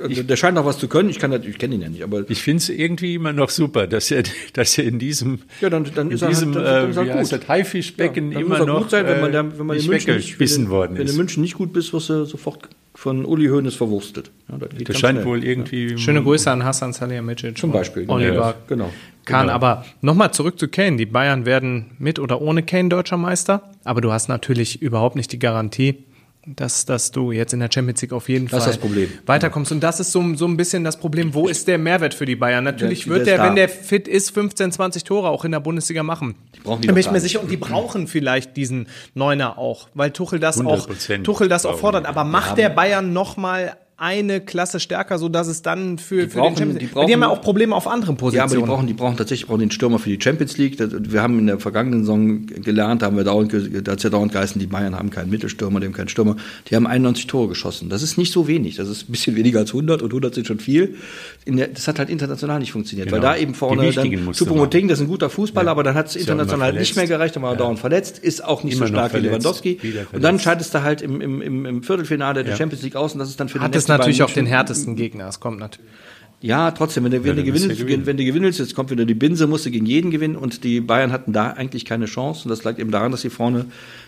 also der scheint noch was zu können. Ich kann natürlich, ich kenne ihn ja nicht, aber Ich finde es irgendwie immer noch super, dass er, dass er in diesem, Ja, dann- dann in ist er halt- diesem dann- dann ist er äh, gut. das, Haifischbecken dann immer er noch gut sein, wenn man, äh, da, wenn man in nicht München nicht, wenn, worden wenn ist. in München nicht gut bist, wirst du sofort von Uli Hoeneß verwurstet. Ja, das geht Das scheint schnell. wohl irgendwie. Schöne Grüße an Hassan Salihamidzic. Zum Beispiel. Oliver Ja, genau. Kahn. Aber nochmal zurück zu Kane. Die Bayern werden mit oder ohne Kane deutscher Meister. Aber du hast natürlich überhaupt nicht die Garantie, dass, dass du jetzt in der Champions League auf jeden Das ist Fall das Problem. weiterkommst. Und das ist so, so ein bisschen das Problem. Wo ist der Mehrwert für die Bayern? Natürlich Der- wird der der, wenn der fit ist, 15, 20 Tore auch in der Bundesliga machen. brauchen die da bin ich mir sicher. Und die brauchen vielleicht diesen Neuner auch, weil Tuchel das auch, 100% Tuchel das auch fordert. die. Aber macht der Bayern noch mal eine Klasse stärker, so dass es dann für, für brauchen- den Champions die League. Weil Die haben ja brauchen- auch Probleme auf anderen Ja, Positionen. aber die brauchen, die brauchen tatsächlich brauchen den Stürmer für die Champions League. Das, wir haben in der vergangenen Saison gelernt, da haben wir dauernd, da hat ja dauernd geheißen, die Bayern haben keinen Mittelstürmer, die haben keinen Stürmer. Die haben 91 Tore geschossen. Das ist nicht so wenig. Das ist ein bisschen weniger als 100 und 100 sind schon viel. In der, das hat halt international nicht funktioniert, Genau. weil da eben Die vorne dann Choupo-Moting, das ist ein guter Fußballer, aber dann hat es Ist ja international nicht mehr gereicht, dann war er dauernd verletzt, ist auch nicht Immer so stark wie Lewandowski. Und dann verletzt. scheidest du halt im, im, im, im Viertelfinale der Ja. Champions League aus und das ist dann für hat den es Bayern natürlich auch den härtesten Gegner. Es kommt natürlich. ja, trotzdem, wenn du, wenn, Ja, du gewinnst, gewinnen. wenn du gewinnst, jetzt kommt wieder die Binse, musst du gegen jeden gewinnen und die Bayern hatten da eigentlich keine Chance und das lag eben daran, dass sie vorne,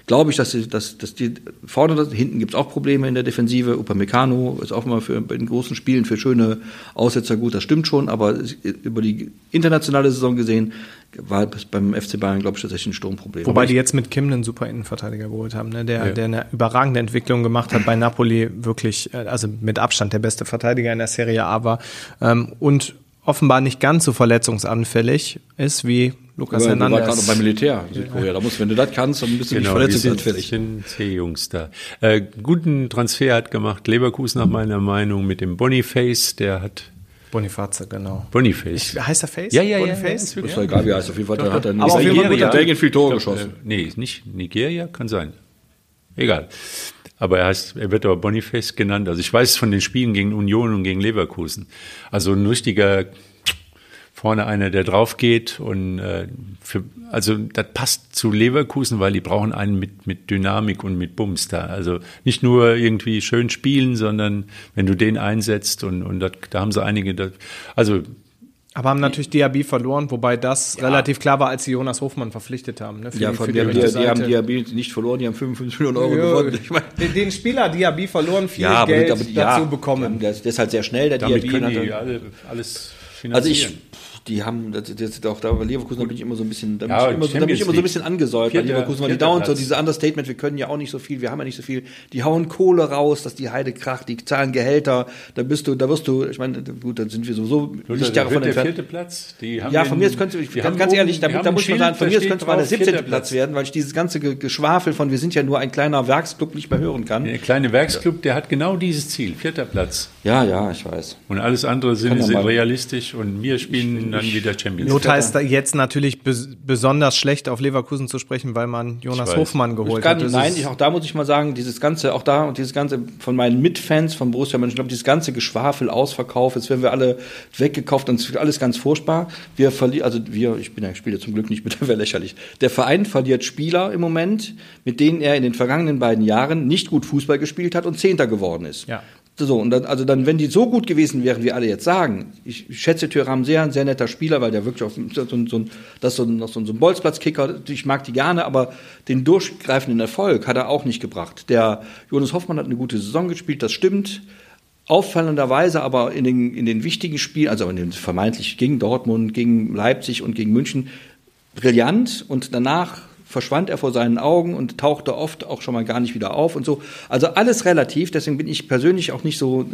glaube ich, dass sie, dass, dass die vorne, hinten gibt's auch Probleme in der Defensive. Upamecano ist auch immer für in großen Spielen für schöne Aussetzer gut, das stimmt schon, aber es- über die internationale Saison gesehen war beim FC Bayern, glaube ich, tatsächlich ein Sturmproblem. Wobei die jetzt mit Kim einen super Innenverteidiger geholt haben, ne? der, der eine überragende Entwicklung gemacht hat bei Napoli, wirklich, äh, also mit Abstand der beste Verteidiger in der Serie A war ähm, und offenbar nicht ganz so verletzungsanfällig ist wie Lukas aber du war gerade Hernandez. beim Militär in Südkorea. Da musst, wenn du das kannst, dann bist du Genau, nicht die sind, verletzungsanfällig. sind C-Jungs da. Äh, guten Transfer hat gemacht Leverkusen nach meiner Meinung mit dem Boniface, der hat Boniface, genau. Boniface. Heißt der Face? Ja, ja, ja, Boniface? ja, ist wirklich- Ist doch egal, wie er heißt. Auf jeden Fall hat er in Belgien viel Tore Ich glaub, geschossen. äh, Nee, nicht Nigeria, kann sein. egal. Aber er heißt, er wird aber Boniface genannt. Also ich weiß es von den Spielen gegen Union und gegen Leverkusen. Also ein richtiger vorne einer, der drauf geht und äh, für, also das passt zu Leverkusen, weil die brauchen einen mit mit Dynamik und mit Bums da. Also nicht nur irgendwie schön spielen, sondern wenn du den einsetzt und und das, da haben sie einige. Das, also aber haben natürlich Diaby verloren, wobei das ja. relativ klar war, als sie Jonas Hofmann verpflichtet haben. Ne, ja, die, von die, die, die, haben Diaby nicht verloren, die haben 55 Millionen Euro ja, gewonnen. Ich mein, den Spieler Diaby verloren, viel ja, Geld aber, aber, dazu bekommen. Das, das ist halt sehr schnell, der Damit Diaby. Können die alle, alles finanzieren. Also ich, die haben, das, das auch da bei Leverkusen da bin ich immer so ein bisschen, da bin, ja, ich, immer, da bin ich immer so ein bisschen angesäuert bei Leverkusen, weil die dauernd so diese Understatement, wir können ja auch nicht so viel, wir haben ja nicht so viel, die hauen Kohle raus, dass die Heide kracht, die zahlen Gehälter, da bist du, da wirst du, ich meine, gut, dann sind wir sowieso Lichtjahre von entfernt. Der vierte Platz, die haben ja, von mir könnte ich, ganz, ganz ehrlich, da, da muss man sagen, von mir könnte mal der 17. Platz werden, weil ich dieses ganze Geschwafel von, wir sind ja nur ein kleiner Werksclub nicht mehr hören kann. Der kleine Werksclub, der hat genau dieses Ziel, vierter Platz. Ja, ja, ich weiß. Und alles andere sind, sind realistisch und wir spielen dann wieder Champions Not heißt jetzt natürlich besonders schlecht auf Leverkusen zu sprechen, weil man Jonas Hofmann geholt kann, hat. Nein, ich, auch da muss ich mal sagen, dieses ganze, auch da und dieses ganze von meinen Mitfans von Borussia Mönchengladbach, dieses ganze Geschwafel, Ausverkauf, jetzt werden wir alle weggekauft und es wird alles ganz furchtbar. Wir verlieren, also wir, ich bin ja Spieler zum Glück nicht mit, wäre lächerlich. Der Verein verliert Spieler im Moment, mit denen er in den vergangenen beiden Jahren nicht gut Fußball gespielt hat und Zehnter geworden ist. Ja. So, und dann, also dann, wenn die so gut gewesen wären, wie alle jetzt sagen, ich schätze Thüram sehr, ein sehr netter Spieler, weil der wirklich auf so, so, so, das ist so, noch so, so ein Bolzplatzkicker, ich mag die gerne, aber den durchgreifenden Erfolg hat er auch nicht gebracht. Der Jonas Hoffmann hat eine gute Saison gespielt, das stimmt. Auffallenderweise aber in den, in den wichtigen Spielen, also in den vermeintlich gegen Dortmund, gegen Leipzig und gegen München, brillant und danach verschwand er vor seinen Augen und tauchte oft auch schon mal gar nicht wieder auf und so. Also alles relativ, deswegen bin ich persönlich auch nicht so,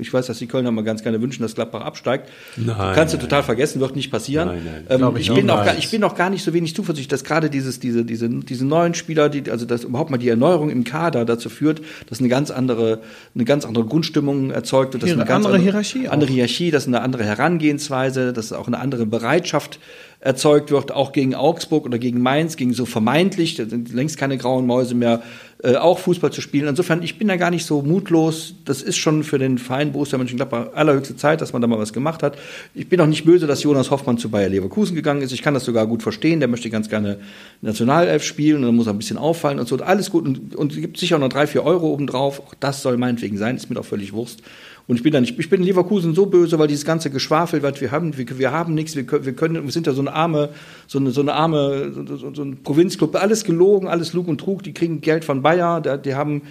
ich weiß, dass die Kölner mal ganz gerne wünschen, dass Gladbach absteigt. Nein, Kannst du total vergessen, wird nicht passieren. Nein, nein. Ähm, ich, ich bin auch gar, ich bin auch gar nicht so wenig zuversichtlich, dass gerade dieses, diese, diese, diese neuen Spieler, die, also dass überhaupt mal die Erneuerung im Kader dazu führt, dass eine ganz andere, eine ganz andere Grundstimmung erzeugt wird, dass eine ganz andere Hierarchie, andere Hierarchie, dass eine andere Herangehensweise, dass auch eine andere Bereitschaft erzeugt wird, auch gegen Augsburg oder gegen Mainz, gegen so vermeintlich, da sind längst keine grauen Mäuse mehr, äh, auch Fußball zu spielen. Insofern, ich bin da gar nicht so mutlos. Das ist schon für den Verein Borussia Mönchengladbach allerhöchste Zeit, dass man da mal was gemacht hat. Ich bin auch nicht böse, dass Jonas Hoffmann zu Bayer Leverkusen gegangen ist. Ich kann das sogar gut verstehen. Der möchte ganz gerne Nationalelf spielen und dann muss er ein bisschen auffallen und so. Alles gut. Und, und gibt sicher noch drei, vier Euro obendrauf. Auch das soll meinetwegen sein. Ist mir doch völlig Wurst. Und ich bin da nicht, ich bin in Leverkusen so böse, weil dieses ganze Geschwafel, was wir haben, wir, wir haben nichts, wir, wir können, wir sind ja so eine arme, so eine, so eine arme, so, so ein Provinzclub, alles gelogen, alles Lug und Trug, die kriegen Geld von Bayer, die, die haben,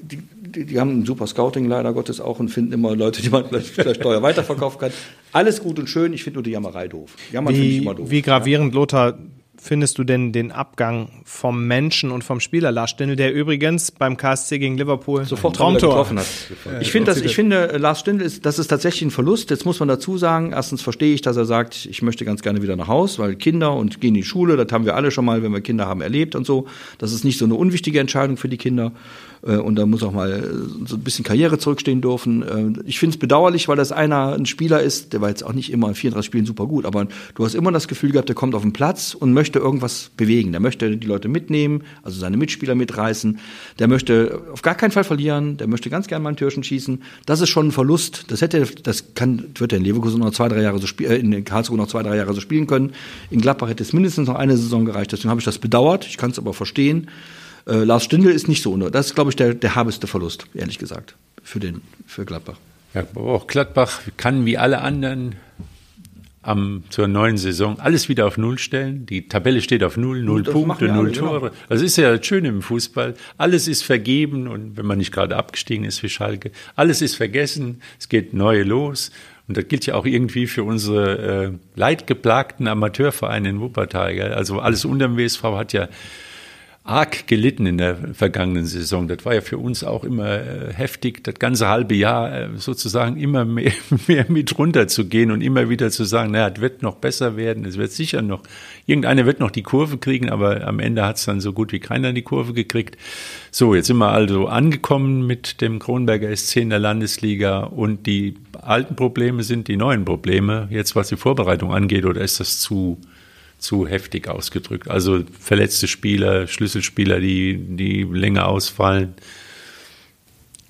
die, die, die, haben ein super Scouting leider Gottes auch und finden immer Leute, die man vielleicht, vielleicht teuer weiterverkaufen kann. Alles gut und schön, ich finde nur die Jammerei doof. Jammern finde ich immer doof. Wie gravierend, Lothar, findest du denn den Abgang vom Menschen und vom Spieler Lars Stindl, der übrigens beim KSC gegen Liverpool sofort Traumtor getroffen hat? Ich finde, das, ich finde, äh, Lars Stindl ist, das ist tatsächlich ein Verlust. Jetzt muss man dazu sagen, erstens verstehe ich, dass er sagt, ich möchte ganz gerne wieder nach Haus, weil Kinder und gehen in die Schule, das haben wir alle schon mal, wenn wir Kinder haben, erlebt und so. Das ist nicht so eine unwichtige Entscheidung für die Kinder. Äh, und da muss auch mal äh, so ein bisschen Karriere zurückstehen dürfen. Äh, ich finde es bedauerlich, weil das einer ein Spieler ist, der war jetzt auch nicht immer in 34 Spielen super gut, aber du hast immer das Gefühl gehabt, der kommt auf den Platz und möchte irgendwas bewegen. Der möchte die Leute mitnehmen, also seine Mitspieler mitreißen. Der möchte auf gar keinen Fall verlieren. Der möchte ganz gerne mal ein Türchen schießen. Das ist schon ein Verlust. Das hätte, das kann, wird er in Leverkusen noch zwei, drei Jahre so spielen, in Karlsruhe noch zwei, drei Jahre so spielen können. In Gladbach hätte es mindestens noch eine Saison gereicht. Deswegen habe ich das bedauert. Ich kann es aber verstehen. Äh, Lars Stindl ist nicht so. Ne? Das ist, glaube ich, der, der habeste Verlust, ehrlich gesagt, für, den, für Gladbach. Ja, aber auch Gladbach kann wie alle anderen am, zur neuen Saison alles wieder auf Null stellen. Die Tabelle steht auf Null, Null Punkte, Null genau. Tore. Genau. Das ist ja das Schöne im Fußball. Alles ist vergeben und wenn man nicht gerade abgestiegen ist wie Schalke, alles ist vergessen. Es geht neu los. Und das gilt ja auch irgendwie für unsere äh, leidgeplagten Amateurvereine in Wuppertal. Gell? Also alles unter dem WSV hat ja arg gelitten in der vergangenen Saison. Das war ja für uns auch immer äh, heftig, das ganze halbe Jahr äh, sozusagen immer mehr, mehr mit runterzugehen und immer wieder zu sagen, naja, es wird noch besser werden, es wird sicher noch, irgendeiner wird noch die Kurve kriegen, aber am Ende hat es dann so gut wie keiner die Kurve gekriegt. So, jetzt sind wir also angekommen mit dem Kronberger SC in der Landesliga und die alten Probleme sind die neuen Probleme, jetzt was die Vorbereitung angeht, oder ist das zu zu heftig ausgedrückt. Also verletzte Spieler, Schlüsselspieler, die, die länger ausfallen.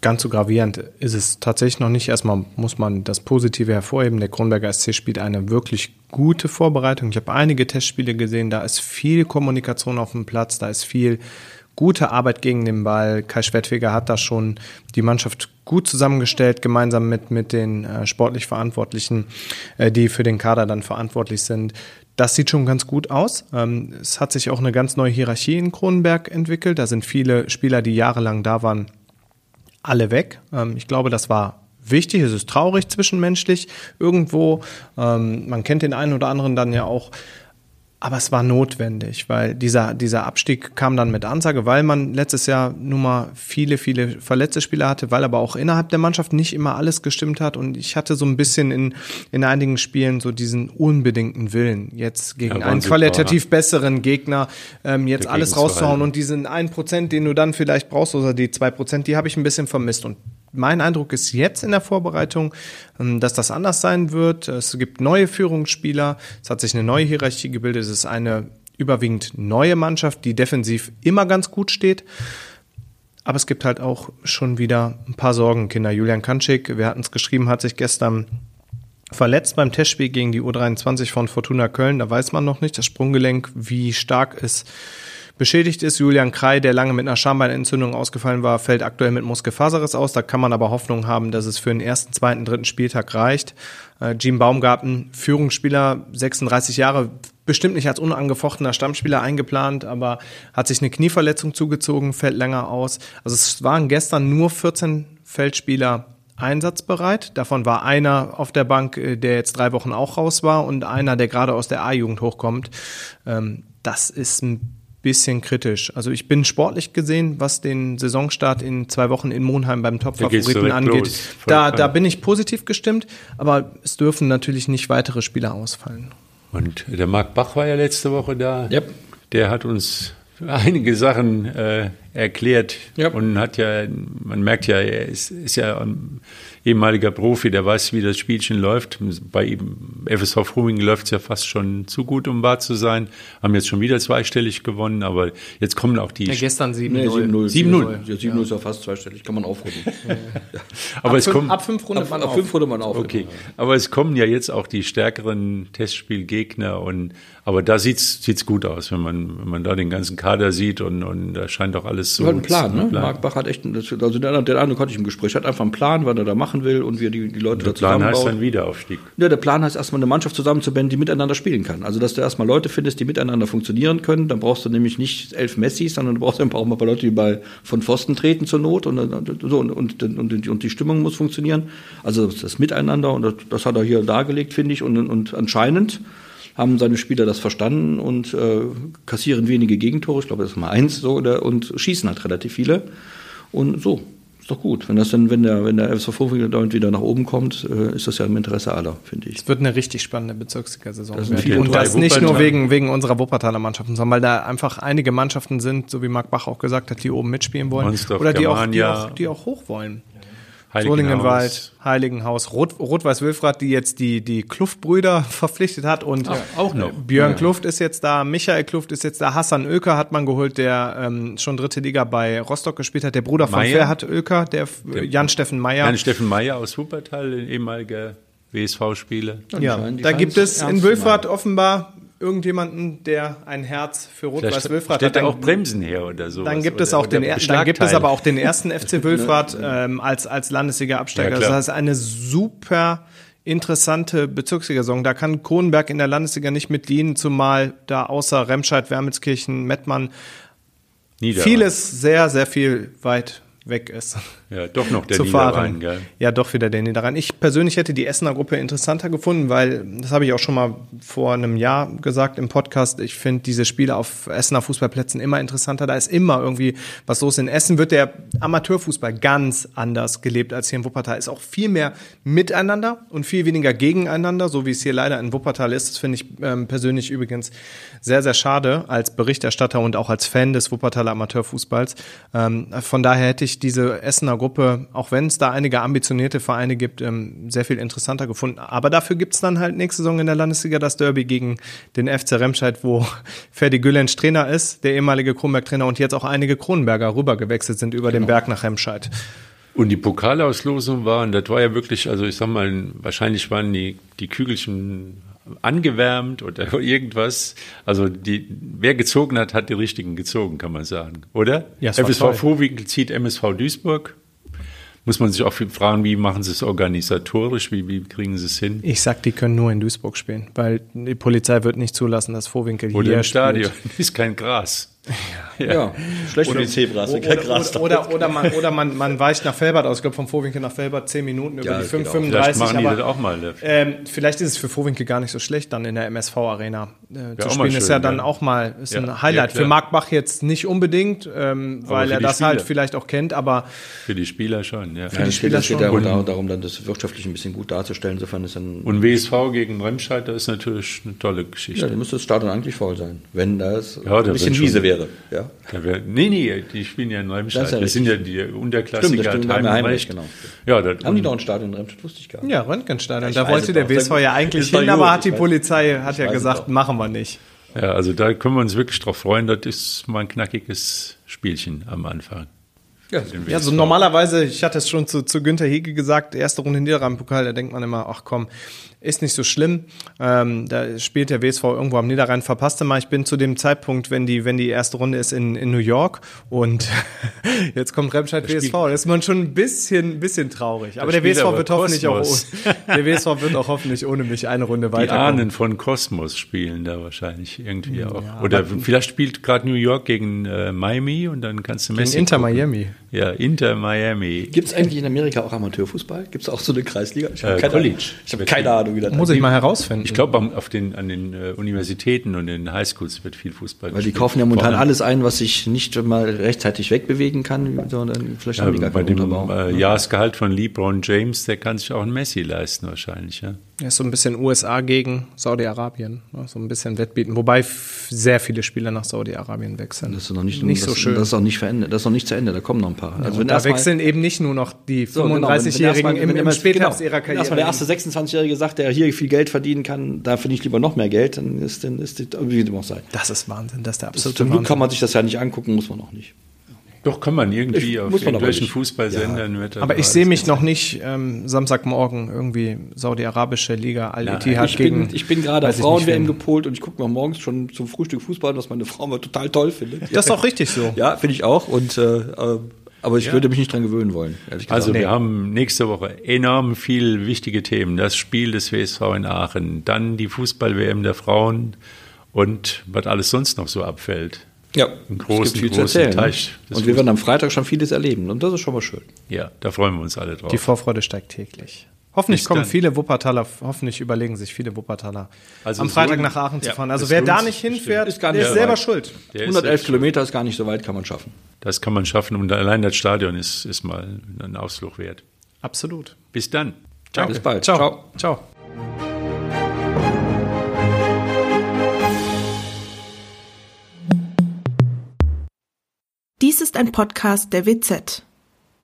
Ganz so gravierend ist es tatsächlich noch nicht. Erstmal muss man das Positive hervorheben. Der Kronberger SC spielt eine wirklich gute Vorbereitung. Ich habe einige Testspiele gesehen, da ist viel Kommunikation auf dem Platz, da ist viel gute Arbeit gegen den Ball. Kai Schwertfeger hat da schon die Mannschaft gut zusammengestellt, gemeinsam mit, mit den äh, sportlich Verantwortlichen, äh, die für den Kader dann verantwortlich sind. Das sieht schon ganz gut aus. Ähm, es hat sich auch eine ganz neue Hierarchie in Kronenberg entwickelt. Da sind viele Spieler, die jahrelang da waren, alle weg. Ähm, ich glaube, das war wichtig. Es ist traurig zwischenmenschlich irgendwo. Ähm, man kennt den einen oder anderen dann ja auch aber es war notwendig, weil dieser, dieser Abstieg kam dann mit Ansage, weil man letztes Jahr nun mal viele, viele verletzte Spieler hatte, weil aber auch innerhalb der Mannschaft nicht immer alles gestimmt hat. Und ich hatte so ein bisschen in, in einigen Spielen so diesen unbedingten Willen, jetzt gegen ja, einen qualitativ super, besseren Gegner ähm, jetzt alles rauszuhauen. Und diesen einen Prozent, den du dann vielleicht brauchst, oder die zwei Prozent, die habe ich ein bisschen vermisst. Und mein Eindruck ist jetzt in der Vorbereitung, ähm, dass das anders sein wird. Es gibt neue Führungsspieler, es hat sich eine neue Hierarchie gebildet, es ist eine überwiegend neue Mannschaft, die defensiv immer ganz gut steht. Aber es gibt halt auch schon wieder ein paar Sorgenkinder. Julian Kanschik, wir hatten es geschrieben, hat sich gestern verletzt beim Testspiel gegen die U23 von Fortuna Köln. Da weiß man noch nicht, das Sprunggelenk, wie stark es beschädigt ist. Julian Krei, der lange mit einer Schambeinentzündung ausgefallen war, fällt aktuell mit Muskelfaserriss aus. Da kann man aber Hoffnung haben, dass es für den ersten, zweiten, dritten Spieltag reicht. Äh, Jim Baumgarten, Führungsspieler, 36 Jahre, bestimmt nicht als unangefochtener Stammspieler eingeplant, aber hat sich eine Knieverletzung zugezogen, fällt länger aus. Also es waren gestern nur 14 Feldspieler einsatzbereit. Davon war einer auf der Bank, äh, der jetzt drei Wochen auch raus war und einer, der gerade aus der A-Jugend hochkommt. Ähm, das ist ein bisschen kritisch. Also ich bin sportlich gesehen, was den Saisonstart in zwei Wochen in Monheim beim Top-Favoriten angeht. Da, da bin ich positiv gestimmt, aber es dürfen natürlich nicht weitere Spieler ausfallen. Und der Marc Bach war ja letzte Woche da. Yep. Der hat uns einige Sachen äh, erklärt yep. und hat ja, man merkt ja, er ist, ist ja ehemaliger Profi, der weiß, wie das Spielchen läuft. Bei ihm, FSV Fruing läuft es ja fast schon zu gut, um wahr zu sein. Haben jetzt schon wieder zweistellig gewonnen, aber jetzt kommen auch die. Ja, gestern 7-0. Nee, 7-0. 7-0. Ja, 7-0 ist ja fast zweistellig, kann man aufrunden. ja. Aber ab es kommen. Ab 5 rundet man ab, auf. Ab 5 rundet man auf. Okay. Aber es kommen ja jetzt auch die stärkeren Testspielgegner und, aber da sieht's, sieht's gut aus, wenn man, wenn man da den ganzen Kader sieht und, und da scheint doch alles so. Hat einen Plan, ne? Plan. Marc Bach hat echt, also der, der Eindruck hatte ich im Gespräch, hat einfach einen Plan, was er da machen machen will und wie er die, die Leute der da zusammenbaut. Der Plan heißt dann Wiederaufstieg. Ja, der Plan heißt erstmal eine Mannschaft zusammenzubinden, die miteinander spielen kann. Also, dass du erstmal Leute findest, die miteinander funktionieren können. Dann brauchst du nämlich nicht elf Messis, sondern du brauchst einfach auch mal ein paar Leute, die bei, von Pfosten treten zur Not und, so, und, und, und, und die Stimmung muss funktionieren. Also, das Miteinander und das, das hat er hier dargelegt, finde ich. Und, und anscheinend haben seine Spieler das verstanden und äh, kassieren wenige Gegentore, ich glaube, das ist mal eins so, oder, und schießen halt relativ viele. Und so, ist doch gut. Wenn das dann, wenn der, wenn der FSV Vorfeld damit wieder nach oben kommt, äh, ist das ja im Interesse aller, finde ich. Es wird eine richtig spannende Bezirksliga-Saison. Und das nicht nur wegen, wegen unserer Wuppertaler Mannschaften, sondern weil da einfach einige Mannschaften sind, so wie Marc Bach auch gesagt hat, die oben mitspielen wollen. Monster oder die auch, die, auch, die auch hoch wollen. Solingenwald, Heiligenhaus, Rot-Weiß-Wilfrath, die jetzt die, die Kluft-Brüder verpflichtet hat und ja, auch noch. Björn ja. Kluft ist jetzt da, Michael Kluft ist jetzt da, Hassan Oeker hat man geholt, der ähm, schon dritte Liga bei Rostock gespielt hat, der Bruder von Ferhat Oeker, der, der Jan-Steffen Meyer. Jan-Steffen Meyer aus Wuppertal, ehemaliger WSV-Spieler. Ja, da gibt es in Wilfrath offenbar irgendjemanden, der ein Herz für Rot-Weiß Wilfrath hat. Dann auch Bremsen her oder so. Dann gibt es auch den, dann gibt es aber auch den ersten FC Wilfrath ähm, als als Landesliga-Absteiger. Ja, das heißt eine super interessante Bezirksliga-Saison. Da kann Kronenberg in der Landesliga nicht mitdienen, zumal da außer Remscheid, Wermelskirchen, Mettmann vieles sehr, sehr viel weit weg ist. Ja, doch noch der Niederrhein, gell? Ja, doch wieder der Niederrhein. Ich persönlich hätte die Essener Gruppe interessanter gefunden, weil, das habe ich auch schon mal vor einem Jahr gesagt im Podcast, ich finde diese Spiele auf Essener Fußballplätzen immer interessanter. Da ist immer irgendwie was los. In Essen wird der Amateurfußball ganz anders gelebt als hier in Wuppertal. Ist auch viel mehr miteinander und viel weniger gegeneinander, so wie es hier leider in Wuppertal ist. Das finde ich ähm, persönlich übrigens sehr, sehr schade als Berichterstatter und auch als Fan des Wuppertaler Amateurfußballs. Ähm, von daher hätte ich diese Essener Gruppe, auch wenn es da einige ambitionierte Vereine gibt, ähm, sehr viel interessanter gefunden. Aber dafür gibt's dann halt nächste Saison in der Landesliga das Derby gegen den FC Remscheid, wo Ferdi Güllensch Trainer ist, der ehemalige Kronberg-Trainer und jetzt auch einige Kronberger rübergewechselt sind über den Berg nach Remscheid. Und die Pokalauslosung waren, das war ja wirklich, also ich sag mal, wahrscheinlich waren die, die Kügelchen angewärmt oder irgendwas. Also die, wer gezogen hat, hat die richtigen gezogen, kann man sagen, oder? Ja, es war FSV. Vorwinkel zieht MSV Duisburg. Muss man sich auch fragen, wie machen sie es organisatorisch, wie, wie kriegen sie es hin? Ich sag, die können nur in Duisburg spielen, weil die Polizei wird nicht zulassen, dass Vorwinkel Oder hier im Stadion spielt. ist kein Gras. Ja, schlecht für die Zebras, wenn kein Gras Oder, da oder, oder, man, oder man, man weicht nach Felbert aus. Ich glaube, von Vorwinkel nach Felbert 10 Minuten über Ja, die das geht auch. 5, Vielleicht 35. machen die aber, das auch mal. ne? ähm, vielleicht ist es für Vorwinkel gar nicht so schlecht, dann in der MSV-Arena äh, zu spielen. ist schön, ja dann ja. auch mal ist Ja, ein Highlight. ja, für Marc Bach jetzt nicht unbedingt, ähm, weil für er die das halt Spieler. vielleicht auch kennt, aber Für die Spieler schon, ja. Ja, die es Spieler geht ja schon. darum, darum, dann das wirtschaftlich ein bisschen gut darzustellen. Insofern ist dann. Und WSV gegen Remscheid, das ist natürlich eine tolle Geschichte. ja, dann müsste das Stadion eigentlich voll sein, wenn das Ja, da ein bisschen Wiese wäre. Ja. Da wär, nee, nee, die spielen ja in Remscheid. Das ja Das, sind ja die Stimmt, Unterklassiker das stimmt, Heim- Heimrecht, genau. Ja, das, Haben die noch ein Stadion in Remscheid? Wusste ich gar nicht. ja, Röntgenstadion. Ich Da wollte der. WSV ja eigentlich hin, aber hat die Polizei hat ja gesagt, machen wir nicht. ja, also da können wir uns wirklich drauf freuen. Das ist mal ein knackiges Spielchen am Anfang. Ja, Den Ja, so WSV. normalerweise, ich hatte es schon zu, zu Günther Hege gesagt, erste Runde Niederrhein-Pokal, da denkt man immer, ach komm, ist nicht so schlimm. Ähm, da spielt der WSV irgendwo am Niederrhein, verpasste mal. Ich bin zu dem Zeitpunkt, wenn die, wenn die erste Runde ist in, in New York und jetzt kommt Remscheid WSV, da ist man schon ein bisschen, bisschen traurig. Aber der WSV aber wird hoffentlich auch, Kosmos. der WSV wird auch hoffentlich ohne mich eine Runde Die weiterkommen. Ahnen von Kosmos spielen da wahrscheinlich irgendwie auch. ja, Oder aber- vielleicht spielt gerade New York gegen äh, Miami und dann kannst du Messi Inter gucken. Miami. Ja, Inter Miami. Gibt es eigentlich in Amerika auch Amateurfußball? Gibt es auch so eine Kreisliga? Ich hab Äh, keine, College. Ich habe keine Ahnung, wie das Muss ich mal herausfinden. Ich glaube, auf den, an den äh, Universitäten und den Highschools wird viel Fußball Weil die gespielt. kaufen ja momentan Vorne. alles ein, was sich nicht mal rechtzeitig wegbewegen kann, sondern vielleicht haben die gar Ja, bei keinen dem Unterbau. äh, Jahresgehalt von LeBron James, der kann sich auch einen Messi leisten wahrscheinlich. Ja. Ja, ist so ein bisschen USA gegen Saudi-Arabien, ne? so ein bisschen Wettbieten, wobei sehr viele Spieler nach Saudi-Arabien wechseln. Das ist noch nicht, nicht das, so schön. Das ist auch nicht verendet, das ist noch nicht zu Ende, da kommen noch ein paar. also wenn da wechseln eben nicht nur noch die So, genau, 35-Jährigen im, im immer- Spätherbst genau, ihrer Karriere. Erstmal der erste 26-Jährige sagt, der hier viel Geld verdienen kann, da finde ich lieber noch mehr Geld, dann ist, dann ist das, wie dem auch sei. das ist Wahnsinn, das ist der absolute zum Glück Wahnsinn. kann man sich das ja nicht angucken, muss man auch nicht. Doch kann man irgendwie Ich- auf muss man irgendwelchen. Fußballsendern. wird da Aber ich sehe mich noch nicht ähm, Samstagmorgen irgendwie saudi-arabische Liga Al-Ittihad ich, gegen. bin, ich bin gerade auf Frauen-WM gepolt und ich gucke mir morgens schon zum Frühstück Fußball, an, was meine Frau immer total toll findet. Das ist auch richtig so. Ja, finde ich auch. Und, äh, äh, aber ich würde mich nicht dran gewöhnen wollen. Also Nee. wir haben nächste Woche enorm viel wichtige Themen. Das Spiel des WSV in Aachen, dann die Fußball-WM der Frauen und was alles sonst noch so abfällt. ja, einen großen, es gibt viel zu großen erzählen. Teich des Und wir werden am Freitag schon vieles erleben. Und das ist schon mal schön. Ja, da freuen wir uns alle drauf. Die Vorfreude steigt täglich. Hoffentlich kommen dann. viele Wuppertaler, hoffentlich überlegen sich viele Wuppertaler, Also am Freitag nach Aachen zu ja, fahren. Also wer da nicht hinfährt. Ist gar der ist selber weit. schuld. Der ist 111 selbst Kilometer ist gar nicht so weit, kann man schaffen. Das kann man schaffen und allein das Stadion ist, ist mal ein Ausflug wert. Absolut. Bis dann. Ciao. Bis bald. Ciao. Ciao. Dies ist ein Podcast der WZ.